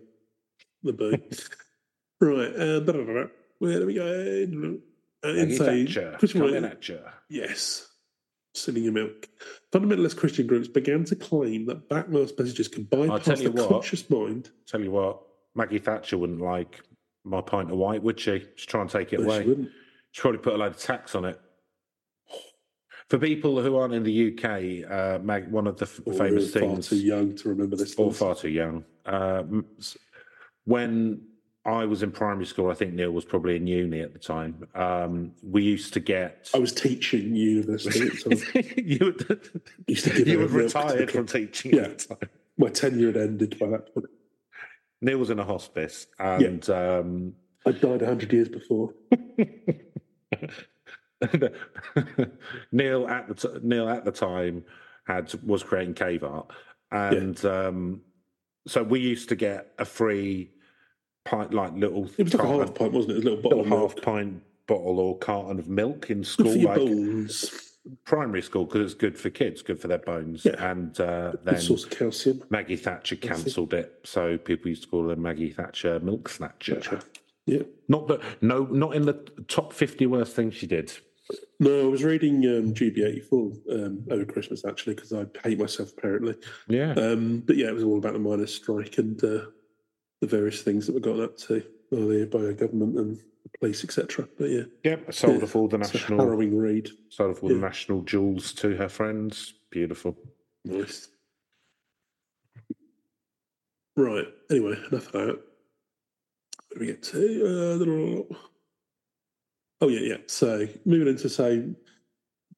the boot. right. Uh, blah, blah, blah, where do we go? Uh, Maggie insane. Thatcher, Christian coming at you. Yes. Sitting your milk. Fundamentalist Christian groups began to claim that backmask messages could bypass tell the what. conscious mind. Tell you what, Maggie Thatcher wouldn't like my pint of white, would she? She'd try and take it No, away. she wouldn't. She'd probably put a load of tax on it. For people who aren't in the UK, uh, Mag, one of the f- famous we're far things, too young to remember this. or far too young. Uh, when I was in primary school, I think Neil was probably in uni at the time. Um, we used to get. I was teaching university at the time. you Used to give you her had milk to the retired from teaching Yeah. at the time. My tenure had ended by that point. Neil was in a hospice, and um, I died 100 years before. Neil at the t- Neil at the time had was creating cave art, and um, so we used to get a free pint, like little It was like a half pint, wasn't it? A little bottle little half pint bottle or carton of milk in school, like bones. primary school, because it's good for kids, good for their bones. Yeah. And uh, then source of calcium. Maggie Thatcher cancelled it, so people used to call her Maggie Thatcher Milk Snatcher. Yeah. Not that, no, not in the top fifty worst things she did. No, I was reading um, GB84 um, over Christmas actually because I hate myself apparently. Yeah. Um, but yeah, it was all about the miners' strike and uh, the various things that were gotten up to by the, by the government and the police, etc. But yeah, Yep, sold Yeah, off all the it's a national, harrowing read. sold off all the national jewels to her friends. Beautiful. Nice. Right. Anyway, enough of that. Where do we get to? Uh, oh yeah, yeah. So moving into say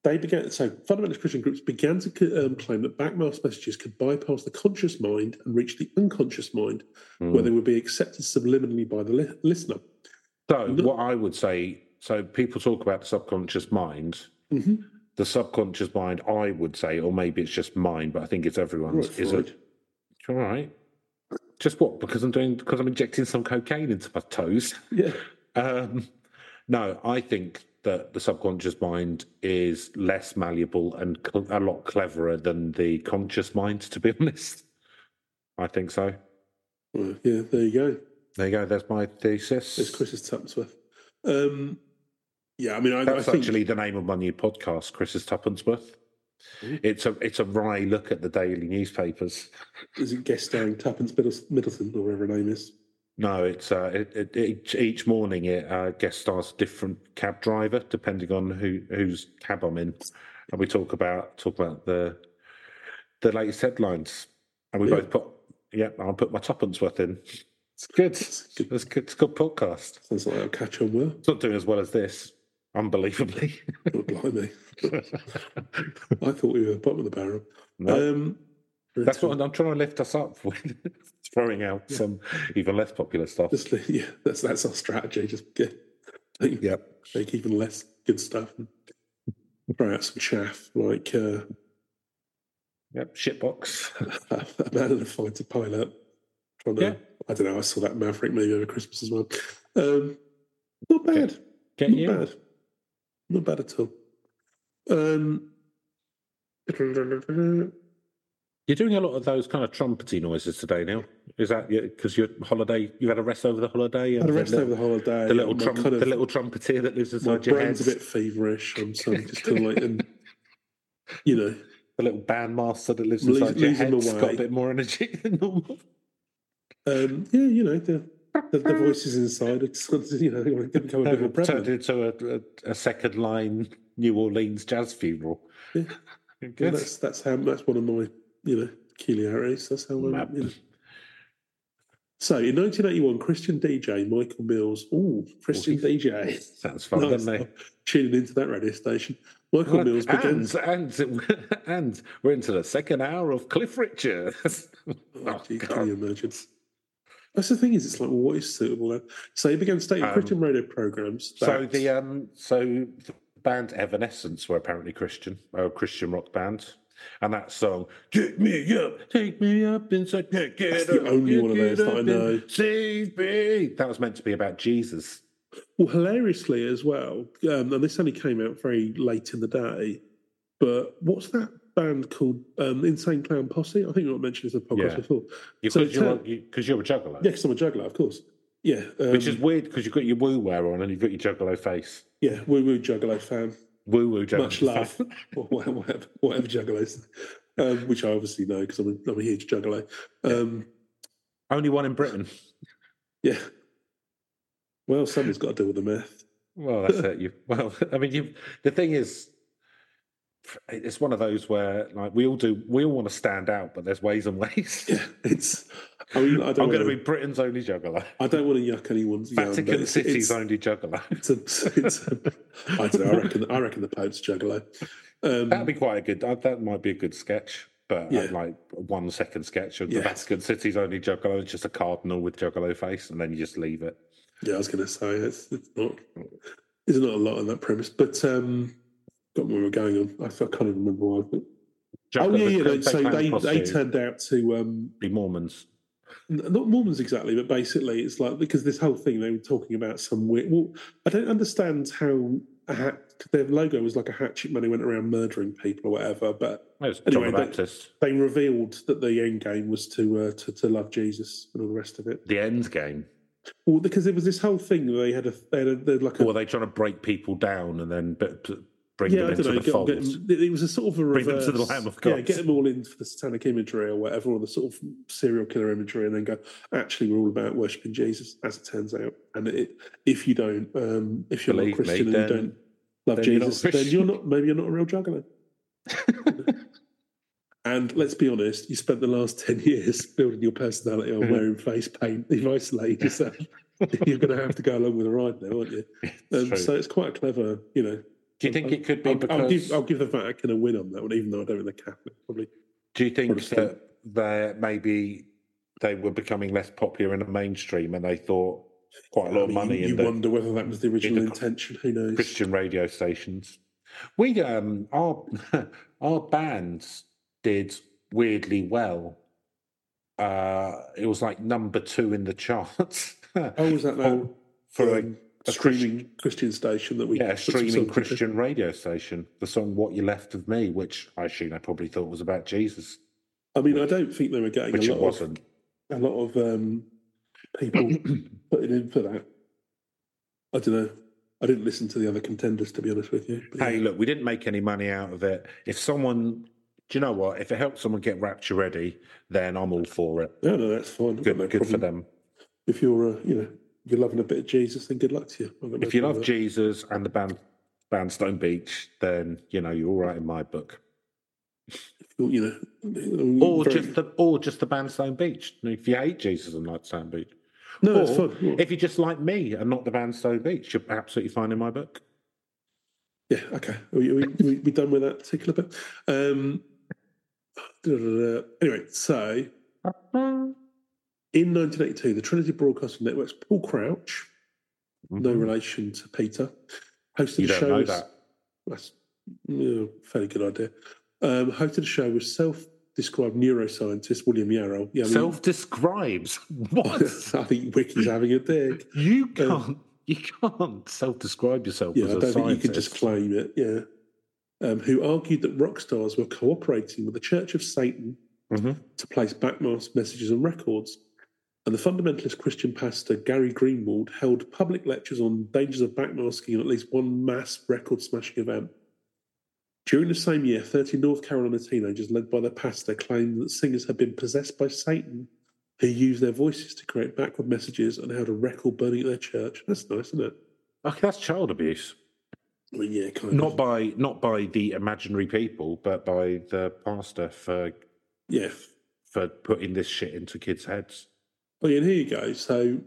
they began. So fundamentalist Christian groups began to um, claim that backmask messages could bypass the conscious mind and reach the unconscious mind, Mm. where they would be accepted subliminally by the li- listener. So, what I would say, so people talk about the subconscious mind. Mm-hmm. The subconscious mind, I would say, or maybe it's just mine, but I think it's everyone's. Right, is Freud. all right. Just what? Because I'm doing because I'm injecting some cocaine into my toes. Yeah. Um, no, I think that the subconscious mind is less malleable and cl- a lot cleverer than the conscious mind. To be honest, I think so. Well, yeah. There you go. There you go. There's my thesis. It's Chris's Tupsworth. Um, yeah, I mean, I, I That's think actually the name of my new podcast, Chris's Tuppensworth. Mhm. It's a it's a wry look at the daily newspapers. is it guest starring Tuppence Middleton or whatever her name is. No, it's uh, it, it, each, each morning it uh, guest stars a different cab driver depending on who whose cab I'm in, and we talk about talk about the the latest headlines, and we Yeah. both put yeah, I'll put my Tuppensworth in. It's good. It's good. It's good. It's a good podcast. Sounds like I'll catch on well. It's not doing as well as this, unbelievably. Oh, blimey. I thought we were bottom of the barrel. no, Um, that's what I'm trying to lift us up with, throwing out some even less popular stuff. Just, yeah, that's that's our strategy. Just get make, Yep. make even less good stuff and throw out some chaff like uh, Yep. Shitbox. a man in a fighter pilot. Trying to, Yeah. I don't know. I saw that Maverick movie over Christmas as well. Um, not bad. Get Not you. bad. Not bad at all. Um, You're doing a lot of those kind of trumpety noises today, Neil. Is that because your holiday? You had a rest over the holiday. had a rest little, over the holiday. the little My trump, kind of- the little trumpeter that lives my inside your head, brain's a bit feverish. I'm so just kind of like, and, you know, the little bandmaster that lives inside your head's my got a bit more energy than normal. um, yeah, you know, the, the, the voices inside, it's, you know, they become a bit more Turned into a, a, a second line New Orleans jazz funeral. Yeah. And that's that's how that's one of my you know peculiarities. That's how Map. you know. So in 1981, Christian DJ Michael Mills. Oh, Christian DJ. Sounds fun, Nice. doesn't it? Tuning into that radio station. Michael Mills began. And, and and we're into the second hour of Cliff Richard. Oh, Oh, gee, can you imagine? That's the thing is, it's like, well, what is suitable then? So he began stating Um, Christian radio programs. So the um, so the band Evanescence were apparently Christian, a Christian rock band, and that song "Get Me Up, Take Me Up Inside," get, get That's the up, only get- one of those that I know. Save me. That was meant to be about Jesus. Well, hilariously as well, um, and this only came out very late in the day. But what's that band called um, Insane Clown Posse. I think we mentioned this in the podcast Yeah. before. Because So you're, you, you're a juggler. Yeah, because I'm a juggler, of course. Yeah, um, Which is weird because you've got your woo wear on and you've got your juggalo face. yeah, woo woo juggalo fan. Woo woo juggalo. Much love, or whatever, whatever, juggalos, um, which I obviously know because I'm a, I'm a huge juggalo. Um, Only one in Britain. yeah. Well, someone's got to deal with the meth. Well, that's it. You well, I mean, you. The thing is, it's one of those where like we all do. We all want to stand out, but there's ways and ways. Yeah, it's. I mean, I I'm don't. going to be Britain's only juggler. I don't want to yuck anyone's yum, Vatican it's- City's only juggler. It's a, it's a, I, don't know, I reckon. I reckon the Pope's juggler. Um, That'd be quite a good. That might be a good sketch. But Yeah. uh, like one second sketch of the Vatican City's only juggler. It's just a cardinal with juggalo face, and then you just leave it. yeah, I was going to say it's, it's not. There's not a lot on that premise, but um, got where we're going on. I, I can't even remember why. But, oh yeah, yeah. They, so they they turned out to um, be Mormons. not Mormons exactly, but basically it's like because this whole thing they were talking about some weird. Well, I don't understand how a hat, their logo was like a hatchet man who went around murdering people or whatever, but Anyway, they- they revealed that the end game was to uh, to, to love Jesus and all the rest of it. The end game. Well, because there was this whole thing where they had a they had, a, they had like a Or were they trying to break people down and then b- b- bring yeah, them I into don't know. the fold? get, it was a sort of a Bring them reverse. to the Lamb of Yeah, get them all in for the satanic imagery or whatever, or the sort of serial killer imagery, and then go. Actually, we're all about worshiping Jesus, as it turns out. And it, if you don't, um, if you're Believe not me, Christian and then- you don't love then you're Jesus, then you're not. Maybe you're not a real juggler. And let's be honest, you spent the last 10 years building your personality on Mhm. wearing face paint. You've isolated yourself. You're going to have to go along with the ride now, aren't you? It's Um, so it's quite a clever, you know. Do you think it could be I'll, because? I'll, give, I'll give the Vatican a win on that one, even though I don't think the Catholic probably. do you think that they maybe they were becoming less popular in the mainstream and they thought quite a lot I of money you, in you the wonder whether that was the original the- intention. Who knows? Christian radio stations? We um our our bands did weirdly well. Uh, it was like number two in the charts. Oh, was that that for a, um, a streaming Christian station that we yeah, a streaming? Christian radio station. The song "What You Left of Me," which I assume they probably thought was about Jesus, I mean, I don't think they were getting which a lot of wasn't. a lot of um, people putting in for that. I don't know. I didn't listen to the other contenders, to be honest with you. But Hey, yeah. look, we didn't make any money out of it. If someone, do you know what? If it helps someone get Rapture ready, then I'm all for it. no, no, that's fine. Good, no good for them. If you're, uh, you know, you're loving a bit of Jesus, then good luck to you. No If you love Jesus and the band, band Stone Beach, then you know you're all right in my book. you know, Or very- just the, or just the band Stone Beach. If you hate Jesus and like Stone Beach, no, or fine. if you just like me and not the band Stone Beach, you're absolutely fine in my book. Yeah, okay. We, we, we, we done with that particular bit. Um. Anyway, so in 1982, the Trinity Broadcasting Network's Paul Crouch, no relation to Peter, hosted You a show. with- that. That's yeah, fairly good idea. Um, hosted a show with self-described neuroscientist William Yarroll. Yeah, I mean, Self describes what I think Wiki's having a dig. you can't. You can't self-describe yourself Yeah, as I a don't think you can just claim it. Yeah. Um, who argued that rock stars were cooperating with the Church of Satan Mhm. to place backmasked messages on records. And the fundamentalist Christian pastor Gary Greenwald held public lectures on dangers of backmasking at at least one mass record smashing event. During the same year, 30 North Carolina teenagers, led by their pastor, claimed that singers had been possessed by Satan, who used their voices to create backward messages and held a record burning at their church. That's nice, isn't it? Okay, that's child abuse. I mean, yeah, kind Not of. by not by the imaginary people, but by the pastor for Yeah. for putting this shit into kids' heads. Well, and here you go. So,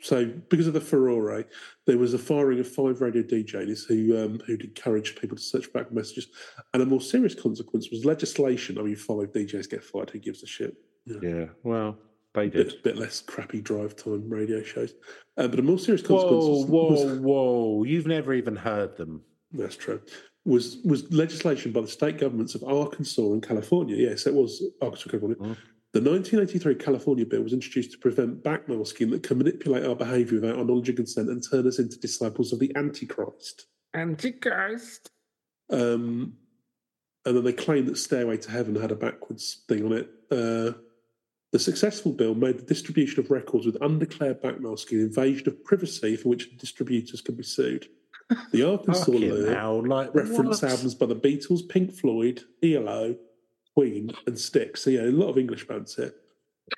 so because of the furore, there was a firing of five radio DJs who um, who'd encouraged people to search back messages, and a more serious consequence was legislation. I mean, five DJs get fired. Who gives a shit? Yeah, well, they Bit, did. bit less crappy drive time radio shows. Uh, but a more serious consequence Whoa, was, whoa, was whoa! You've never even heard them. that's true. Was was legislation by the state governments of Arkansas and California? Yes, it was Arkansas, California. Mm. The 1983 California bill was introduced to prevent backmasking that can manipulate our behaviour without our knowledge and consent and turn us into disciples of the Antichrist. Antichrist. Um, and then they claim that Stairway to Heaven had a backwards thing on it. Uh, the successful bill made the distribution of records with undeclared backmasking an invasion of privacy for which distributors could be sued. The Arkansas law like, reference albums by the Beatles, Pink Floyd, ELO, Queen, and Styx. So, yeah, a lot of English bands here.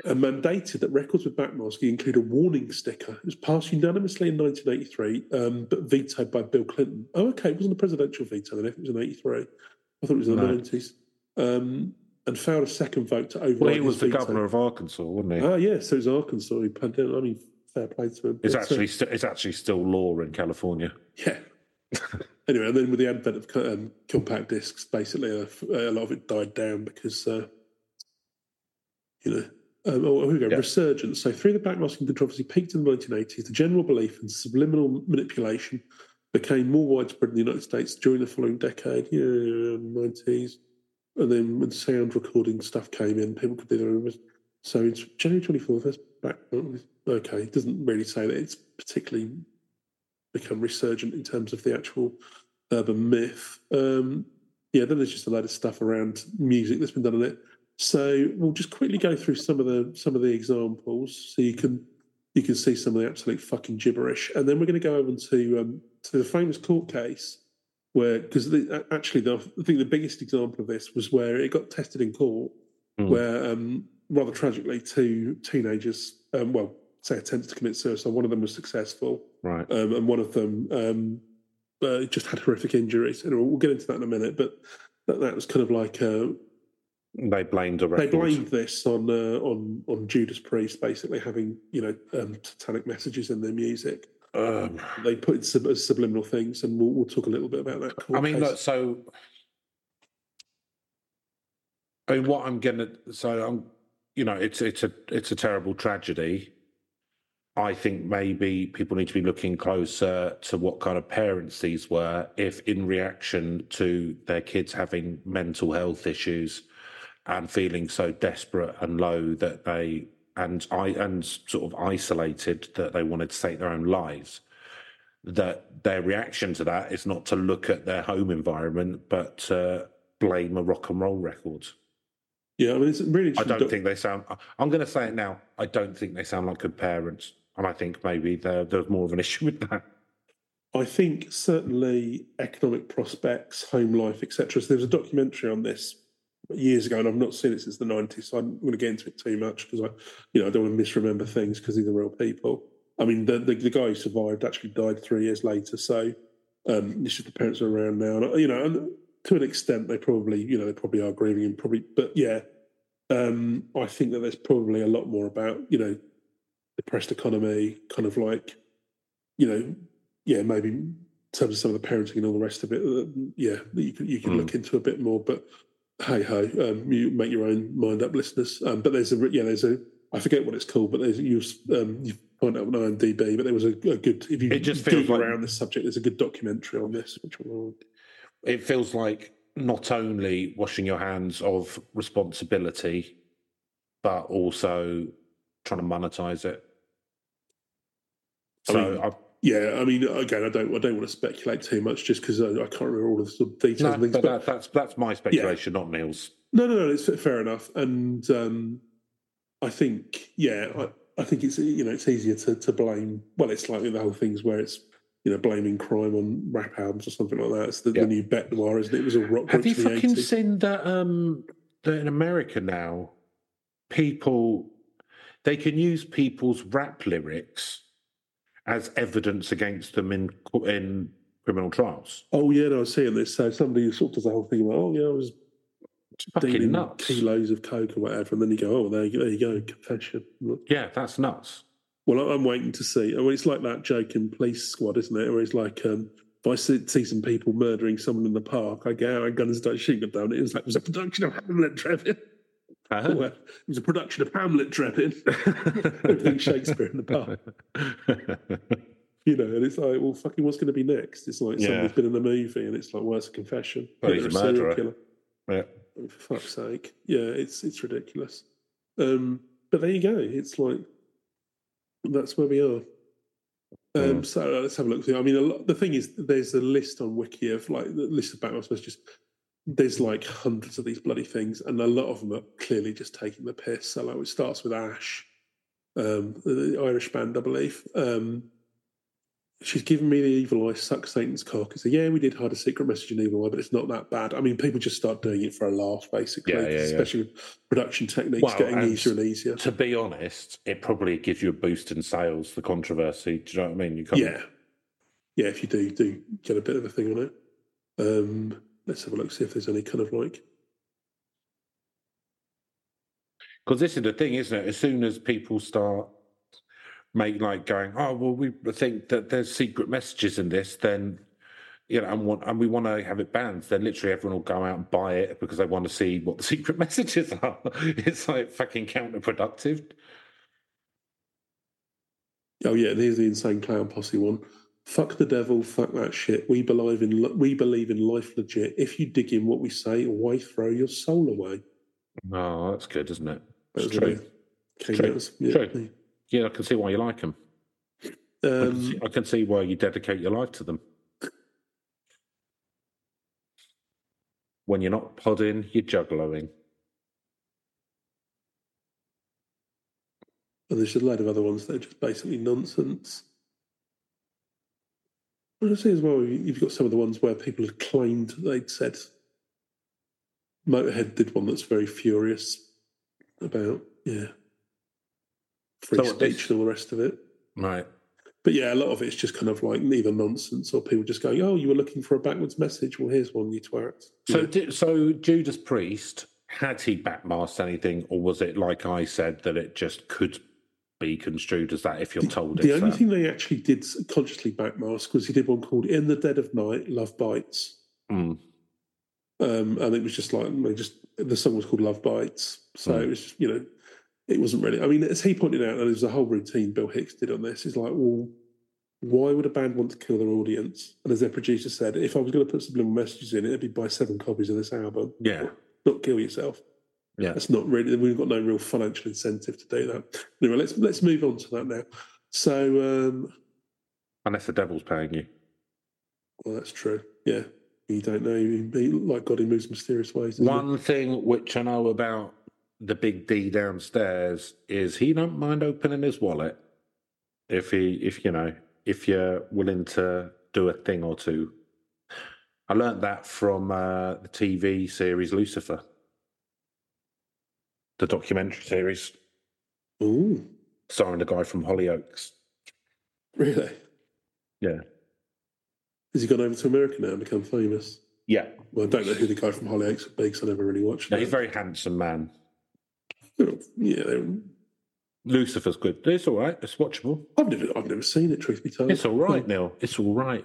And mandated that records with backmasking include a warning sticker. It was passed unanimously in 1983, um, but vetoed by Bill Clinton. Oh, okay, it wasn't a presidential veto then, if it was in 83. I thought it was in the No. 90s. Um, and failed a second vote to override Well, he was the veto. governor of Arkansas, wasn't he? Ah, yeah, so it was Arkansas. He. I mean, fair play to him. it's But, uh, actually st- it's actually still law in California. Yeah. anyway, and then with the advent of um, compact discs, basically a, a lot of it died down because, uh, you know, um, oh, here we go, Yeah. resurgence. So through the backmasking controversy peaked in the 1980s, the general belief in subliminal manipulation became more widespread in the United States during the following decade, yeah, 90s. And then when sound recording stuff came in, people could do their own. So it's January 24th, that's back. Okay, it doesn't really say that it's particularly become resurgent in terms of the actual urban myth. Um, yeah, then there's just a load of stuff around music that's been done on it. So we'll just quickly go through some of the some of the examples, so you can you can see some of the absolute fucking gibberish, and then we're going to go over to um, to the famous court case where because actually the, I think the biggest example of this was where it got tested in court, Hmm. where um, rather tragically two teenagers, um, well, say attempts to commit suicide. One of them was successful, Right. um, and one of them um, uh, just had horrific injuries. And we'll get into that in a minute, but that, that was kind of like uh, They blamed a they blamed this on uh, on on Judas Priest basically having you know um, satanic messages in their music. Um, They put in sub- subliminal things, and we'll, we'll talk a little bit about that. I mean, look, so I mean, what I'm gonna so I'm, you know, it's it's a it's a terrible tragedy. I think maybe people need to be looking closer to what kind of parents these were, if in reaction to their kids having mental health issues and feeling so desperate and low that they and I and sort of isolated that they wanted to take their own lives that their reaction to that is not to look at their home environment, but to blame a rock and roll record. yeah, I mean, it's really. I don't think they sound. I'm going to say it now. I don't think they sound like good parents, and I think maybe there, there's more of an issue with that. I think certainly economic prospects, home life, etc. So there was a documentary on this years ago, and I've not seen it since the nineties. So I'm not going to get into it too much because I, you know, I don't want to misremember things because these are real people. I mean, the, the the guy who survived actually died three years later. So um, it's just the parents are around now, and you know, and to an extent, they probably, you know, they probably are grieving and probably, but yeah, um, I think that there's probably a lot more about, you know, depressed economy, kind of like, you know, yeah, maybe in terms of some of the parenting and all the rest of it, uh, yeah, you can you can Mm. look into a bit more. But hey ho, um, you make your own mind up, listeners. Um, but there's a yeah, there's a I forget what it's called, but there's you um, you find out on IMDb. But there was a, a good if you It just feels like- around this subject, there's a good documentary on this. Which will, It feels like not only washing your hands of responsibility, but also trying to monetize it. I So mean, I, yeah, I mean, again, I don't I don't want to speculate too much just because I, I can't remember all of the sort of details no, and things. but But that, that's that's my speculation, not Neil's. No, no, no. It's fair enough, and um, I think, yeah, I, I think it's you know it's easier to to blame. Well, it's like the whole things where it's you know blaming crime on rap albums or something like that. It's the, Yeah. the new bet noir, isn't it? It was all rock Have you groups in the fucking 80s. seen that? Um, that in America now, people they can use people's rap lyrics as evidence against them in in criminal trials. Oh yeah, no, I was seeing this. So somebody sort of does the whole thing about, oh yeah, I was dealing nuts. kilos of coke or whatever, and then you go, oh, there, you- there you go, confession. Yeah, that's nuts. Well, I'm waiting to see. I mean, it's like that joke in Police Squad, isn't it? Where it's like, um, if I see, see some people murdering someone in the park, I go out and guns start shooting them down. It was like, it was a production of Hamlet, Trevin. Uh-huh. Well, it was a production of Hamlet, Trevin. Everything Shakespeare in the park. You know, and it's like, well, fucking, what's going to be next? It's like Yeah. somebody's been in the movie, and it's like, well, it's a confession. Yeah, he's a murderer. killer. yeah. Oh, For fuck's sake. Yeah, it's it's ridiculous. Um, but there you go. It's like that's where we are. Um, Mm. So uh, let's have a look. I mean, a lot, the thing is, there's a list on Wiki of like the list of Batman messages. There's like hundreds of these bloody things, and a lot of them are clearly just taking the piss. So like it starts with Ash, um, the Irish band, I believe. Um, she's given me the evil eye, suck Satan's cock. So yeah, we did hide a secret message in evil eye, but it's not that bad. I mean, people just start doing it for a laugh, basically. Yeah, yeah, yeah. especially with production techniques Well, getting and- easier and easier. To be honest, it probably gives you a boost in sales, the controversy. Do you know what I mean? You of- Yeah, yeah. If you do do get a bit of a thing on it, um, let's have a look see if there's any kind of like Because this is the thing, isn't it? As soon as people start make like going, oh well, we think that there's secret messages in this, then you know, and want and we want to have it banned, then literally everyone will go out and buy it because they want to see what the secret messages are. it's like fucking counterproductive. Oh yeah, there's the insane clown posse one. Fuck the devil, fuck that shit. We believe in we believe in life legit. If you dig in what we say, why throw your soul away? Oh, that's good, isn't it? That's It's true. True. yeah. True. Yeah, I can see why you like them. I, can Um, see, I can see why you dedicate your life to them. When you're not podding, you're juggling. and there's a load of other ones that are just basically nonsense. I see as well, you've got some of the ones where people had claimed they'd said. Motorhead did one that's very furious about, yeah, free So speech and all the rest of it. Right. But yeah, a lot of it's just kind of like either nonsense or people just going, "Oh, you were looking for a backwards message. Well, here's one, you twat." So, Yeah. di- so Judas Priest had he backmasked anything, or was it like I said that it just could be construed as that if you're told it's the only that? thing they actually did consciously backmask was he did one called "In the Dead of Night, Love Bites," Mm, um, and it was just like they just the song was called "Love Bites," so Mm. it was just, you know, it wasn't really. I mean, as he pointed out, and there's a whole routine Bill Hicks did on this. Is like, well, why would a band want to kill their audience? And as their producer said, if I was going to put subliminal messages in, it'd be buy seven copies of this album, yeah, not kill yourself. Yeah. That's not really. We've got no real financial incentive to do that. Anyway, let's let's move on to that now. So, um, Unless the devil's paying you. well, that's true. Yeah, you don't know. You he, like God, he moves mysterious ways. he? One thing which I know about the big D downstairs is he don't mind opening his wallet if he, if you know, if you're willing to do a thing or two. I learnt that from uh, the TV series Lucifer, the documentary series Ooh, starring the guy from Hollyoaks. really? Yeah, Has he gone over to America now and become famous? yeah. Well, I don't know who the guy from Hollyoaks would be because I never really watched No, he's a very handsome man. yeah, they're- Lucifer's good. It's all right. It's watchable. I've never, I've never seen it. Truth be told, It's all right, Neil. It's all right.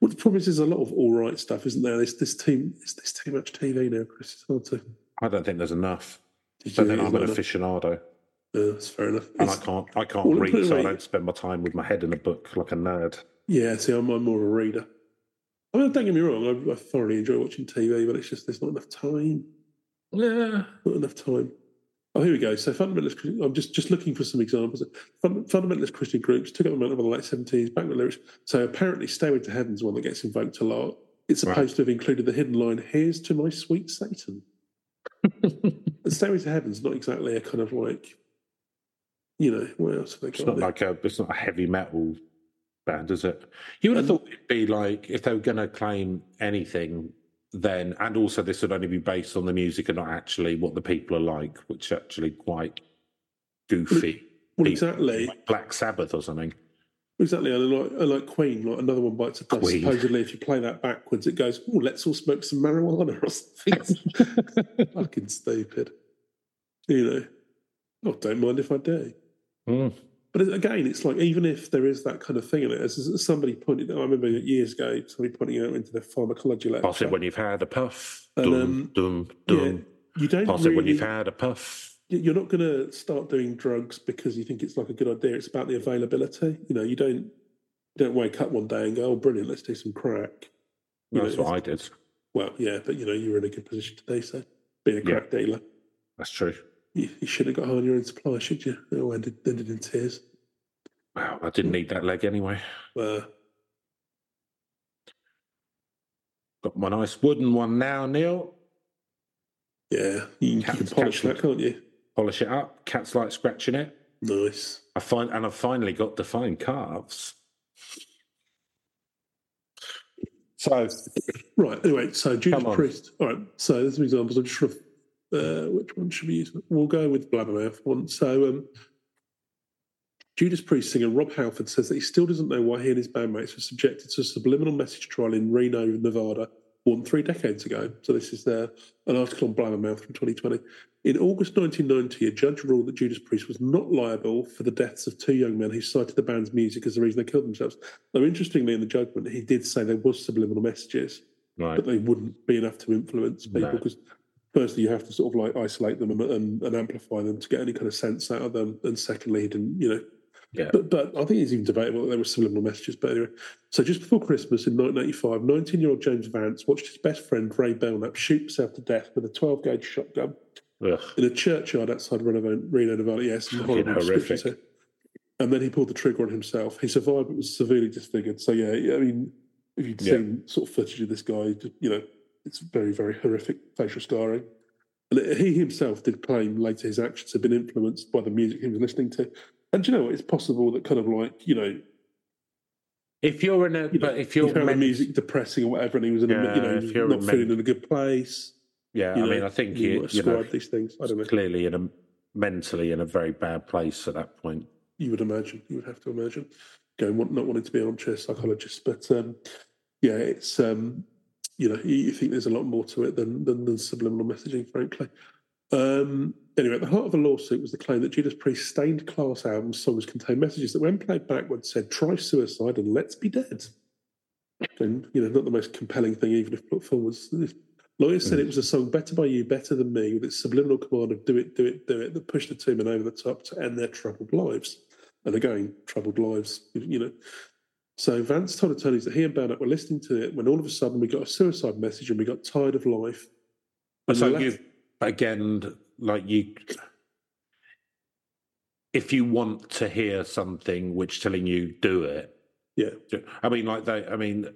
Well, the problem is, there's a lot of all right stuff, isn't there? There's this team. it's, this too much TV now, Chris. It's hard to. I don't think there's enough. Did But then I'm an aficionado. uh, that's fair enough. and I can't I can't Well, read, so I don't spend my time with my head in a book like a nerd. Yeah, see, I'm, I'm more of a reader. I mean, don't get me wrong, I, I thoroughly enjoy watching TV, but it's just there's not enough time. Yeah, Not enough time. Oh, here we go. So, fundamentalist. Christian- I'm just just looking for some examples. Fund, fundamentalist Christian groups took up the mantle of the late 70s, back with lyrics. So, apparently, "Stairway to Heaven's one that gets invoked a lot. It's Right. supposed to have included the hidden line, "Here's to my sweet Satan." And "Stairway to Heaven's not exactly a kind of like, you know, what else have they it's not there? like a it's not a heavy metal band, is it? You would have Um, thought it'd be like if they were going to claim anything, then and also this would only be based on the music and not actually what the people are like, which is actually quite goofy. well, people. exactly. Like Black Sabbath or something. Exactly, and like, like Queen, like another one bites the dust. Queen. Supposedly, if you play that backwards, it goes, "Oh, let's all smoke some marijuana or something." Fucking stupid, you know. Oh, don't mind if I do. Mm. But again, it's like even if there is that kind of thing in it, as, somebody pointed out, I remember years ago, somebody pointing out into the pharmacology lecture. Pass it when you've had a puff. And, Dum, um, dum, yeah, dum. you don't Pass really, it when you've had a puff. You're not going to start doing drugs because you think it's like a good idea. It's about the availability. You know, you don't you don't wake up one day and go, "Oh, brilliant, let's do some crack." You That's know, what I did. Well, yeah, but you know, you're in a good position to do so. Being a Yeah. crack dealer, That's true. you, you should have got on your own supply, should you? It all ended, ended in tears. Wow, I didn't need that leg anyway. Uh, Got my nice wooden one now, Neil. Yeah, you, you can polish that, can't you? Polish it up. Cats like scratching it. Nice. I find, and I've finally got defined calves. So Right. Anyway, so Judas Priest. All right. So there's some examples. I'm just sort of, uh, which one should we use? We'll go with Blabbermouth one. So um, Judas Priest singer Rob Halford says that he still doesn't know why he and his bandmates were subjected to a subliminal message trial in Reno, Nevada, more than three decades ago. So this is uh, an article on Blabbermouth from 2020. In August 1990, a judge ruled that Judas Priest was not liable for the deaths of two young men who cited the band's music as the reason they killed themselves. Now, interestingly, in the judgment, he did say there was subliminal messages right, but they wouldn't be enough to influence people No. because firstly you have to sort of like isolate them and, and, and amplify them to get any kind of sense out of them and secondly he didn't you know yeah, but but I think it's even debatable that there were subliminal messages but anyway so just before Christmas in 1985 19 year old James Vance watched his best friend Ray Belknap shoot himself to death with a 12 gauge shotgun Ugh. in a churchyard outside Reno, Reno Nevada yes horrible horrific. and then he pulled the trigger on himself he survived but was severely disfigured so yeah yeah, I mean if you'd Yeah. seen sort of footage of this guy you know it's very, very horrific facial scarring. And he himself did claim later his actions had been influenced by the music he was listening to. And you know what? It's possible that kind of like, you know, if you're in a, you know but if you're the meant- music depressing or whatever, and he was in a, you know, if you're not meant- feeling in a good place. yeah, you I know, mean, I think you you, you know, these things. I don't know. clearly in a mentally in a very bad place at that point. You would imagine. You would have to imagine. Going, not wanting to be an armchair psychologist, but um, yeah, it's um, you know, you, you think there's a lot more to it than than, than subliminal messaging, frankly. Um, anyway, at the heart of the lawsuit was the claim that Judas Priest's stained class album songs contain messages that, when played backwards, said "try suicide and let's be dead." And you know, not the most compelling thing, even if put forward. Lawyers said it was a song "Better by You, Better Than Me" with its subliminal command of "Do it, do it, do it" that pushed the two men over the top to end their troubled lives. And again, troubled lives, you know. So Vance told attorneys that he and Bernard were listening to it when all of a sudden we got a suicide message and we got tired of life. And so you again, like you, if you want to hear something which telling you do it, yeah, I mean, like they, I mean,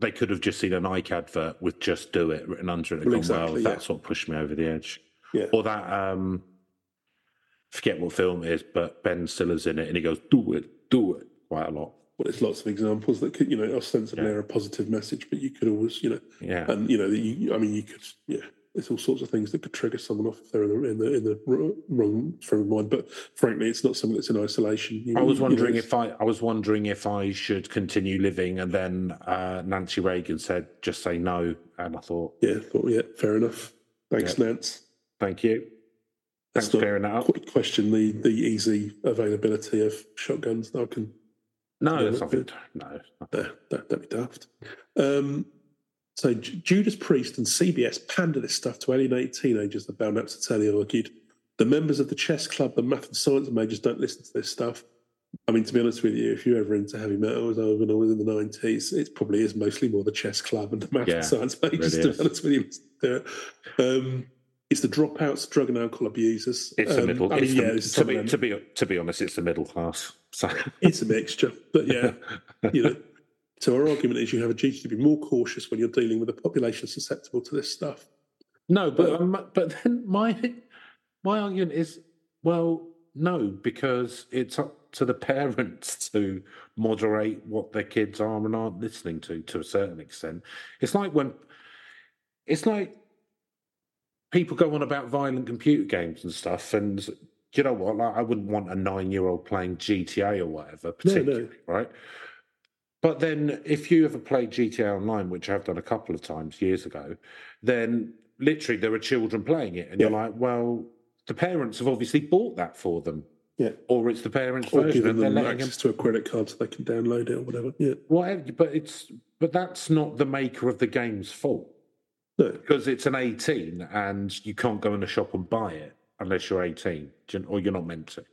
they could have just seen a Nike advert with "just do it" written under it. And Well, gone, well, exactly, yeah. that's what pushed me over the edge. Yeah. Or that, um, forget what film it is, but Ben Stiller's in it, and he goes, "Do it, do it," quite a lot. well, there's lots of examples that could, you know, ostensibly Yeah. are a positive message, but you could always, you know, Yeah. and you know, you, I mean, you could, yeah, there's all sorts of things that could trigger someone off if they're in the in the, in the wr- wrong frame of mind. But frankly, it's not something that's in isolation. You- I was you know, wondering if I, I was wondering if I should continue living, and then uh, Nancy Reagan said, "Just say no," and I thought, yeah, thought, yeah, fair enough. Thanks, Nance. "Thank you, thanks Let's for clearing that up." question the the easy availability of shotguns. I can No, Yeah, that's that's nothing. No, No, that, that'd be daft. Um, so J- Judas Priest and CBS pander this stuff to alienated teenagers, the Bound Up to Tell you argued. The members of the chess club, the math and science majors don't listen to this stuff. I mean, to be honest with you, if you're ever into heavy metal, as I was when I was in the 90s, it probably is mostly more the chess club and the math Yeah, and science majors, really to be honest with you. It. Um, it's the dropouts, drug and alcohol abusers. it's the Um, middle. I mean, it's yeah, the, to be to be to be honest, it's the middle class. So it's a mixture, but yeah. you know. So our argument is you have a duty to be more cautious when you're dealing with a population susceptible to this stuff. no, but um, but then my my argument is well, no, because it's up to the parents to moderate what their kids are and aren't listening to to a certain extent. It's like when it's like people go on about violent computer games and stuff, and you know what? Like, I wouldn't want a nine-year-old playing GTA or whatever, no. particularly, right? But then, if you ever played GTA Online, which I've done a couple of times years ago, then literally there are children playing it, and you're like, well, the parents have obviously bought that for them, Yeah. or it's the parents' Or version, giving and they're them letting them access to a credit card so they can download it or whatever. Yeah. whatever. But it's but that's not the maker of the game's fault No. because it's an 18 and you can't go in a shop and buy it unless you're 18 or you're not meant to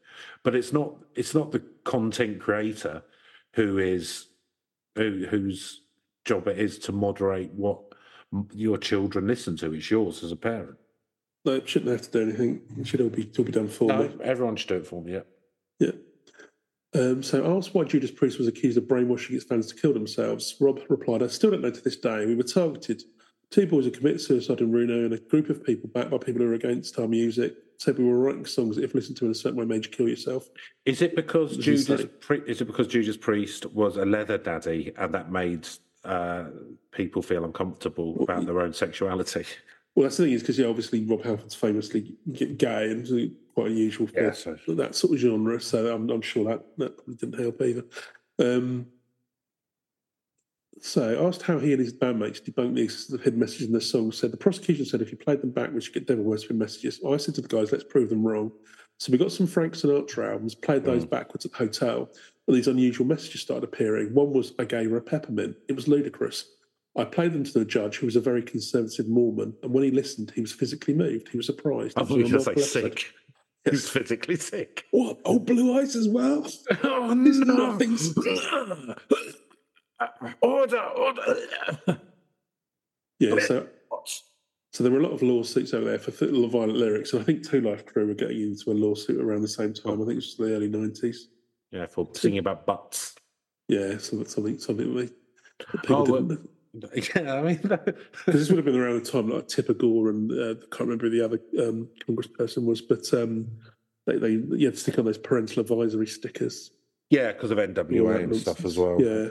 but it's not it's not the content creator who is who, whose job it is to moderate what your children listen to it's yours as a parent No, it shouldn't have to do anything. It should all be, all be done for no me. everyone should do it for me yeah Yeah. Um, so asked why Judas Priest was accused of brainwashing his fans to kill themselves, Rob replied, I still don't know to this day. We were targeted two boys had committed suicide in Reno, and a group of people backed by people who were against our music said we were writing songs that, if listened to in a certain way, made you kill yourself. Is it because Judas? Pri- is it because Judas Priest was a leather daddy, and that made uh, people feel uncomfortable about their own sexuality? Well, that's the thing is because yeah, obviously Rob Halford's famously gay and quite unusual for Yeah, so- that sort of genre. So I'm, I'm sure that that didn't help either. Um, so asked how he and his bandmates debunked the existence of hidden messages in their songs. Said the prosecution said if you played them back, we should get devil worshipping messages. I said to the guys, let's prove them wrong. So we got some Frank Sinatra albums, played those mm. backwards at the hotel, and these unusual messages started appearing. One was I gave her a peppermint. It was ludicrous. I played them to the judge, who was a very conservative Mormon, and when he listened, he was physically moved. He was surprised. I thought you was were going to say non-epileptic. He's physically sick. What? Oh, blue eyes as well. Oh no! nothings. order, order. Yeah, so so there were a lot of lawsuits over there for th- violent lyrics, and I think Two Live Crew were getting into a lawsuit around the same time. I think it was the early nineties. yeah, for singing about butts. Yeah, so that's something something that that people Oh, didn't. Yeah, I mean, this would have been around the time like Tipper Gore and uh, I can't remember who the other um, congressperson was, but um, they, they you had to stick on those parental advisory stickers. yeah, because of NWA and stuff as well. Yeah,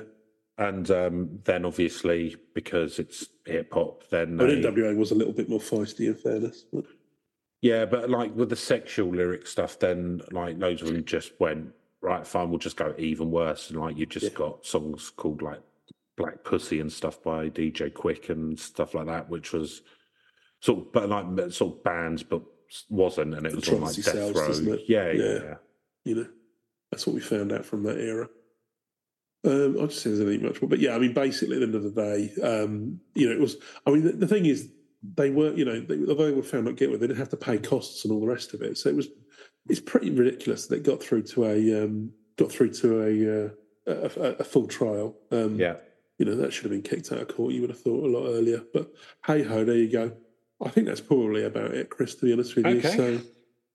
And um, then obviously because it's hip hop, then but they, NWA was a little bit more feisty, in fairness. But, yeah, but like with the sexual lyric stuff, then like loads of them just went right. Fine, we'll just go even worse. And like you just Yeah. got songs called like Black Pussy and stuff by DJ Quik and stuff like that, which was sort of but like sort of bands, but wasn't, and it was on like Death Row. doesn't it? Yeah, yeah, Yeah. yeah. you know, that's what we found out from that era. Um, I just say there's anything much more, but yeah, I mean, basically, at the end of the day, um, you know, it was. I mean, the, the thing is, they were, you know, they, although they were found not guilty, they didn't have to pay costs and all the rest of it. So it was, it's pretty ridiculous that it got through to a, um, got through to a, uh, a, a, a full trial. Um, yeah. you know, that should have been kicked out of court. You would have thought a lot earlier, but hey ho, there you go. I think that's probably about it, Chris. To be honest with you, Okay. so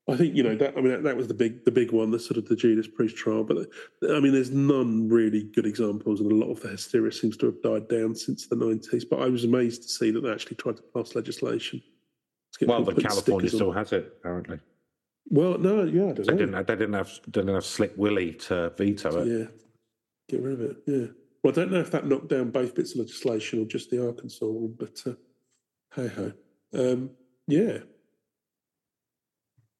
I think you know that. I mean, that, that was the big, the big one, the sort of the Judas Priest trial. But I mean, there's none really good examples, and a lot of the hysteria seems to have died down since the '90s. But I was amazed to see that they actually tried to pass legislation. to Well, the California still on. have it apparently. Well, no, yeah, I don't They know. didn't. They didn't have. Didn't have Slick Willie to veto it. Yeah, get rid of it. Yeah. Well, I don't know if that knocked down both bits of legislation or just the Arkansas one, but uh, hey ho. Um, yeah,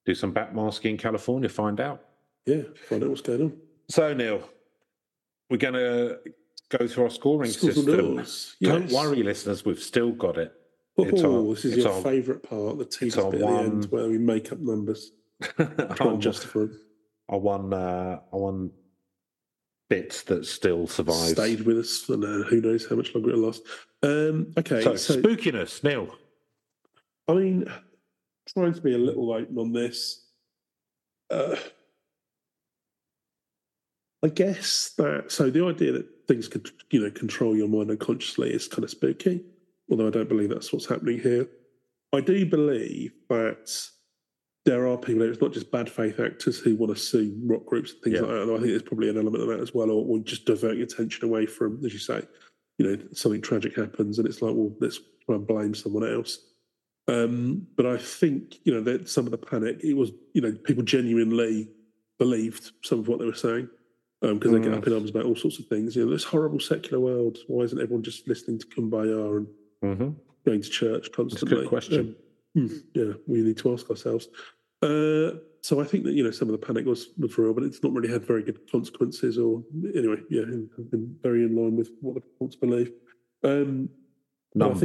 Do some backmasking in California. Find out. yeah. Find out what's going on. So Neil, we're going to go through our scoring Schools system. doors. Don't worry, listeners. We've still got it. Oh, It's our- this is your our- favourite part, the tease our bit at the end, where we make up numbers, try and justify our one. Uh, our one bit that still survives. Stayed with us, and uh, who knows how much longer it'll last. Um, okay, So, so spookiness, Neil. I mean, trying to be a little open on this. Uh, I guess that so the idea that things could you know control your mind unconsciously is kind of spooky. Although I don't believe that's what's happening here. I do believe that there are people. It's not just bad faith actors who want to sue rock groups and things Yeah. like that. And I think there's probably an element of that as well, or, or just diverting attention away from, as you say, you know, something tragic happens and it's like, well, let's try and blame someone else. Um, but I think you know that some of the panic it was you know people genuinely believed some of what they were saying because they get Mm. up in arms about all sorts of things. You know, this horrible secular world. Why isn't everyone just listening to Kumbaya and hmm going to church constantly? question. Um, hmm, yeah, we need to ask ourselves. Uh, so I think that you know some of the panic was was real, but it's not really had very good consequences. Or anyway, yeah, have been very in line with what the reports believe. Um, but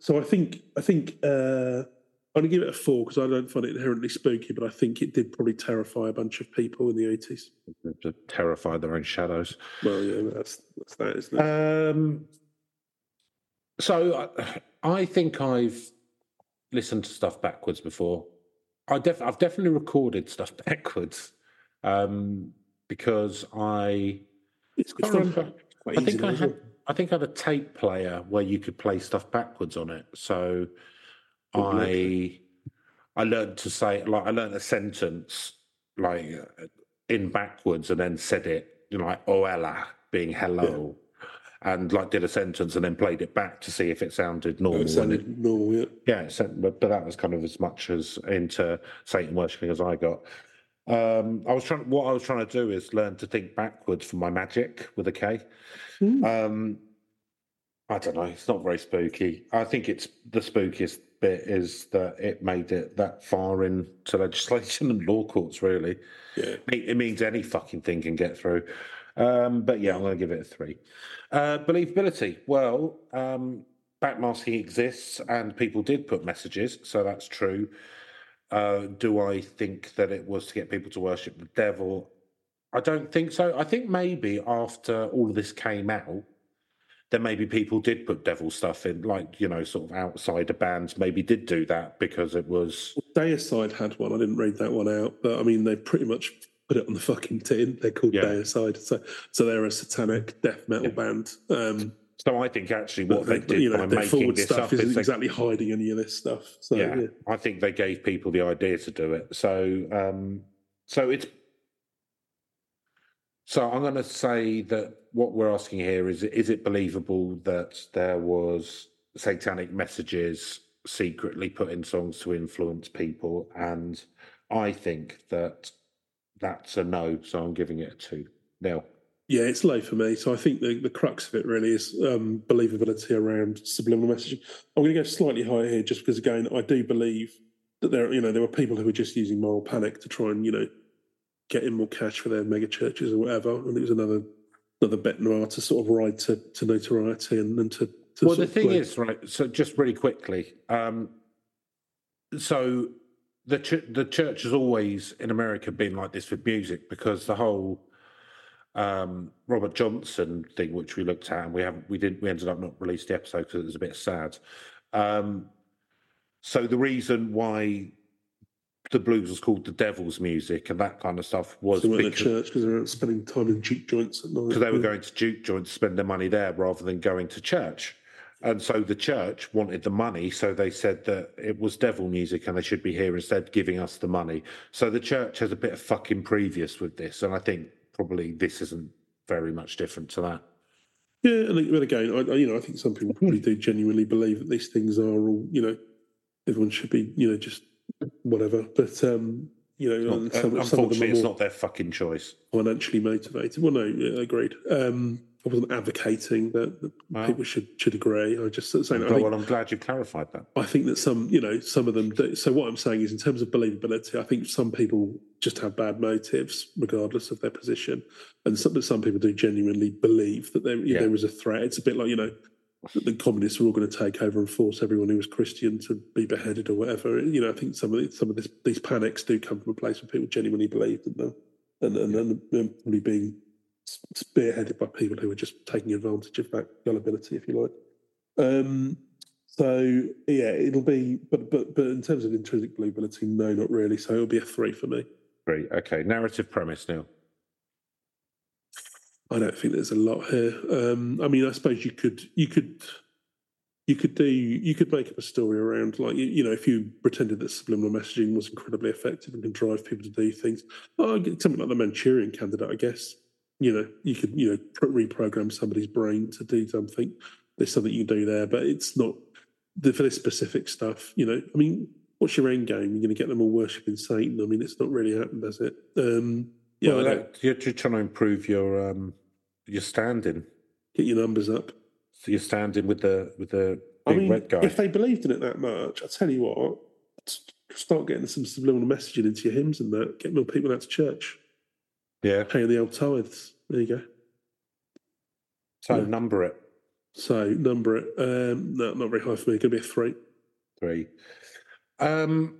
I think. So I think I think uh, I'm going to give it a four because I don't find it inherently spooky, but I think it did probably terrify a bunch of people in the 80s. To terrify their own shadows. Well, yeah, that's that's that, isn't it? Um, so I, I think I've listened to stuff backwards before. I def- I've definitely recorded stuff backwards um, because I it's I. Quite I easy think though I had. I think I had a tape player where you could play stuff backwards on it. So Good I. I learned to say like I learned a sentence like in backwards and then said it you know like oh, oella being hello and like did a sentence and then played it back to see if it sounded normal. It sounded it, normal, yeah. Yeah, sounded, but, but that was kind of as much as into Satan worshipping as I got. Um, I was trying. What I was trying to do is learn to think backwards for my magic with a K. Mm. Um, I don't know. It's not very spooky. I think it's the spookiest bit is that it made it that far into legislation and law courts. Really, Yeah. it, it means any fucking thing can get through. Um, but yeah, I'm going to give it a three. Uh, believability. Well, um, backmasking exists, and people did put messages, so that's true. Uh, do I think that it was to get people to worship the devil? I don't think so. I think maybe after all of this came out, then maybe people did put devil stuff in, like you know, sort of outsider bands maybe did do that because it was Deicide had one. I didn't read that one out, but I mean, they pretty much put it on the fucking tin. They're called Yeah. Deicide, so so they're a satanic death metal band. Um, so. I think actually what they but, did you know, by making this stuff up isn't is they exactly hiding any of this stuff. So yeah, yeah, I think they gave people the idea to do it. So, um, so it's. So I'm going to say that what we're asking here is: is it believable that there was satanic messages secretly put in songs to influence people? And I think that that's a no. So I'm giving it a two. Now, yeah, it's low for me. So I think the, the crux of it really is um, believability around subliminal messaging. I'm going to go slightly higher here, just because again, I do believe that there, you know, there were people who were just using moral panic to try and you know get in more cash for their mega churches or whatever, and it was another another bête noire to sort of ride to, to notoriety and, and to, to well, the thing play- is, right? So, just really quickly, um, so the ch- the church has always in America been like this with music because the whole um, Robert Johnson thing, which we looked at, and we haven't, we didn't, we ended up not released the episode because it was a bit sad. Um, so the reason why the blues was called the devil's music and that kind of stuff was they at because church because they were spending time in juke joints at night. because they were going to juke joints to spend their money there rather than going to church. And so the church wanted the money, so they said that it was devil music and they should be here instead giving us the money. So the church has a bit of fucking previous with this, and I think probably this isn't very much different to that. Yeah, and but again, I, you know, I think some people probably do genuinely believe that these things are all, you know, everyone should be, you know, just whatever. But um, you know, and some, some of them Unfortunately, are it's more not their fucking choice. financially motivated. Well, no, yeah, agreed. Um, I wasn't advocating that, that Wow. people should should agree. I just saying. I Well, think, well, I'm glad you clarified that. I think that some, you know, some of them. Do, so what I'm saying is, in terms of believability, I think some people just have bad motives, regardless of their position, and some some people do genuinely believe that there Yeah. there is a threat. It's a bit like you know. that The communists were all going to take over and force everyone who was Christian to be beheaded or whatever. You know, I think some of the, some of this, these panics do come from a place where people genuinely believe in them, and and, and, and probably being spearheaded by people who are just taking advantage of that gullibility, if you like. Um, so yeah, it'll be, but but but in terms of intrinsic believability, no, not really. So it'll be a three for me. Three, Okay. Narrative premise now. I don't think there's a lot here. Um, I mean, I suppose you could you could you could do you could make up a story around like you, you know if you pretended that subliminal messaging was incredibly effective and can drive people to do things. Oh, something like the Manchurian Candidate, I guess. You know, you could you know reprogram somebody's brain to do something. There's something you can do there, but it's not the, for this specific stuff. You know, I mean, what's your end game? You're going to get them all worshiping Satan. I mean, it's not really happened, has it? Um, yeah, well, that, you're, you're trying to improve your um, your standing. get your numbers up. So you're standing with the with the I big mean, red guy. if they believed in it that much, I tell you what, start getting some subliminal messaging into your hymns and that. Get more people out to church, yeah. paying the old tithes. There you go. So Yeah. number it So number it. Um, no, not very high for me. Going to be a three. three. Um.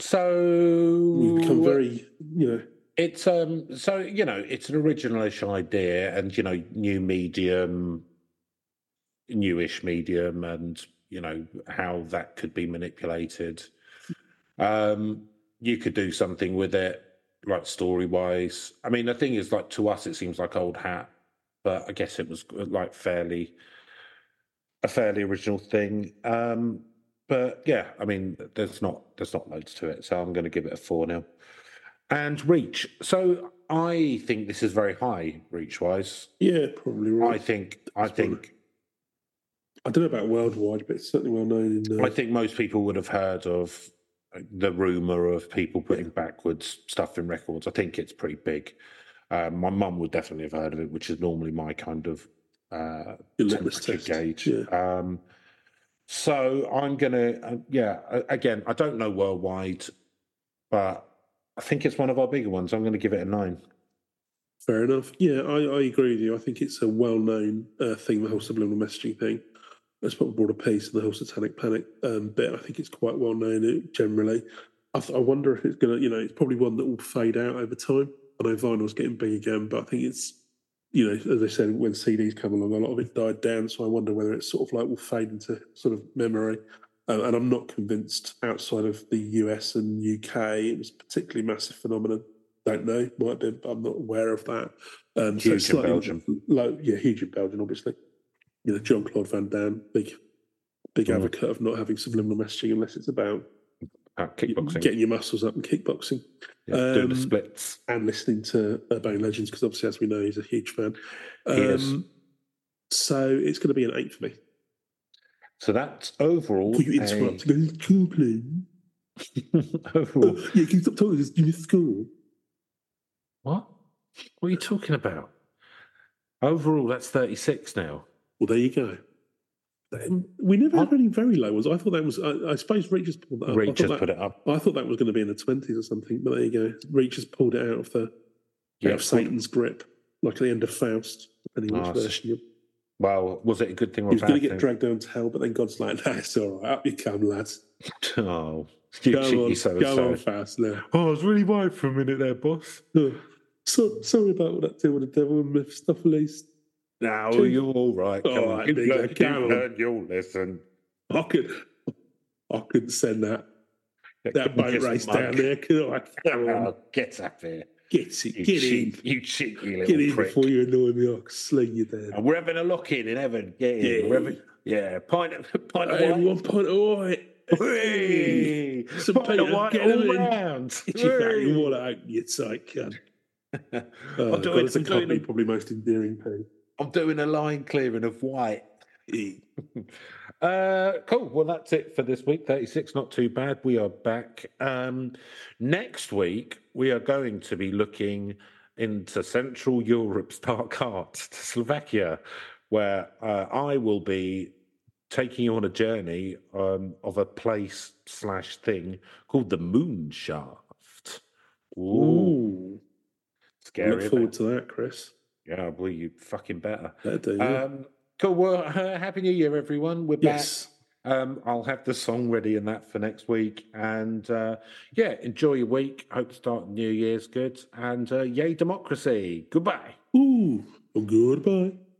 So We've become very, you know, It's um so you know it's an originalish idea and you know new medium, newish medium, and you know how that could be manipulated. Um, you could do something with it, like story wise. I mean, the thing is, like to us, it seems like old hat, but I guess it was like fairly a fairly original thing. Um, but yeah, I mean, there's not there's not loads to it, so I'm going to give it a four now. And reach. So I think this is very high reach wise. Yeah, probably right. I think I think I don't know about worldwide, but it's certainly well known in. Uh, I think most people would have heard of the rumor of people putting backwards stuff in records. I think it's pretty big. Um, my mum would definitely have heard of it, which is normally my kind of uh, temperature gauge. Um, so I'm gonna, uh, yeah. Again, I don't know worldwide, but I think it's one of our bigger ones. I'm going to give it a nine. Fair enough. Yeah, I, I agree with you. I think it's a well-known uh, thing, the whole subliminal messaging thing. That's what brought a piece and the whole satanic panic um, bit. I think it's quite well known uh, generally. I, th- I wonder if it's going to, you know, it's probably one that will fade out over time. I know vinyl's getting big again, but I think it's, you know, as I said, when CDs come along, a lot of it died down. So I wonder whether it's sort of like will fade into sort of memory. Uh, and I'm not convinced outside of the US and UK it was a particularly massive phenomenon. Don't know, might be, but I'm not aware of that. Um, so Huge it's in Belgium. Low, yeah, huge in Belgium, obviously. You know, John Claude Van Damme, big, big Mm. advocate of not having subliminal messaging unless it's about kickboxing, getting your muscles up and kickboxing yeah, doing the um, splits. and listening to Urbane Legends because obviously, as we know, he's a huge fan. He is. So it's going to be an eight for me. So that's overall. Will you a- interrupt? Go to school, please. overall. Oh, yeah, can you stop talking? It's in school. What? What are you talking about? Overall, that's 36 now. Well, there you go. We never had any very low ones. I thought that was. I, I suppose Reach has pulled that up. Reach has that- put it up. I thought that was going to be in the twenties or something, but there you go. Reach has pulled it out of the Yeah, out of Satan's grip, like at the end of Faust, depending Oh, which version you. Well, was it a good thing or He was going to get thing? dragged down to hell, but then God's like, "No, it's all right. Up you come, lads. Oh, you Go cheeky on, so go on, so. Faust now." Oh, I was really worried for a minute there, boss. Oh, so sorry about that deal with the devil and Mephistopheles. No, Cheers. you're all right. Come All on, right, you've big learned, lad, come you learn, you'll listen. I could, I couldn't send that that Couldn't boat race mug. down there. Could I? Oh, come on, Oh, get up here. get it, You, get in, cheek, you cheeky little get in prick. before you annoy me. I'll sling you down. And uh, we're having a lock in in heaven. Get in. Yeah. We're having, yeah, pint of, pint of wine. one point of white. Hey, Some pint of wine get all in. round. Get your Hey. fucking water out, you tight cunt. I'm Oh, God, doing- it's a I'm doing probably most endearing poo. I'm doing a line clearing of white. Uh, cool. Well, that's it for this week. 36, not too bad. We are back. Um, next week, we are going to be looking into Central Europe's dark art, to Slovakia, where uh, I will be taking you on a journey um, of a place slash thing called the Moon Shaft. Ooh, Ooh, scary. look forward to that, Chris. Yeah, well, you fucking better. Do, yeah. Um, cool. Well, uh, happy New Year, everyone. We're yes. back. Um, I'll have the song ready and that for next week. And uh, yeah, enjoy your week. Hope to start New Year's good. And uh, yay, democracy. Goodbye. Ooh, goodbye.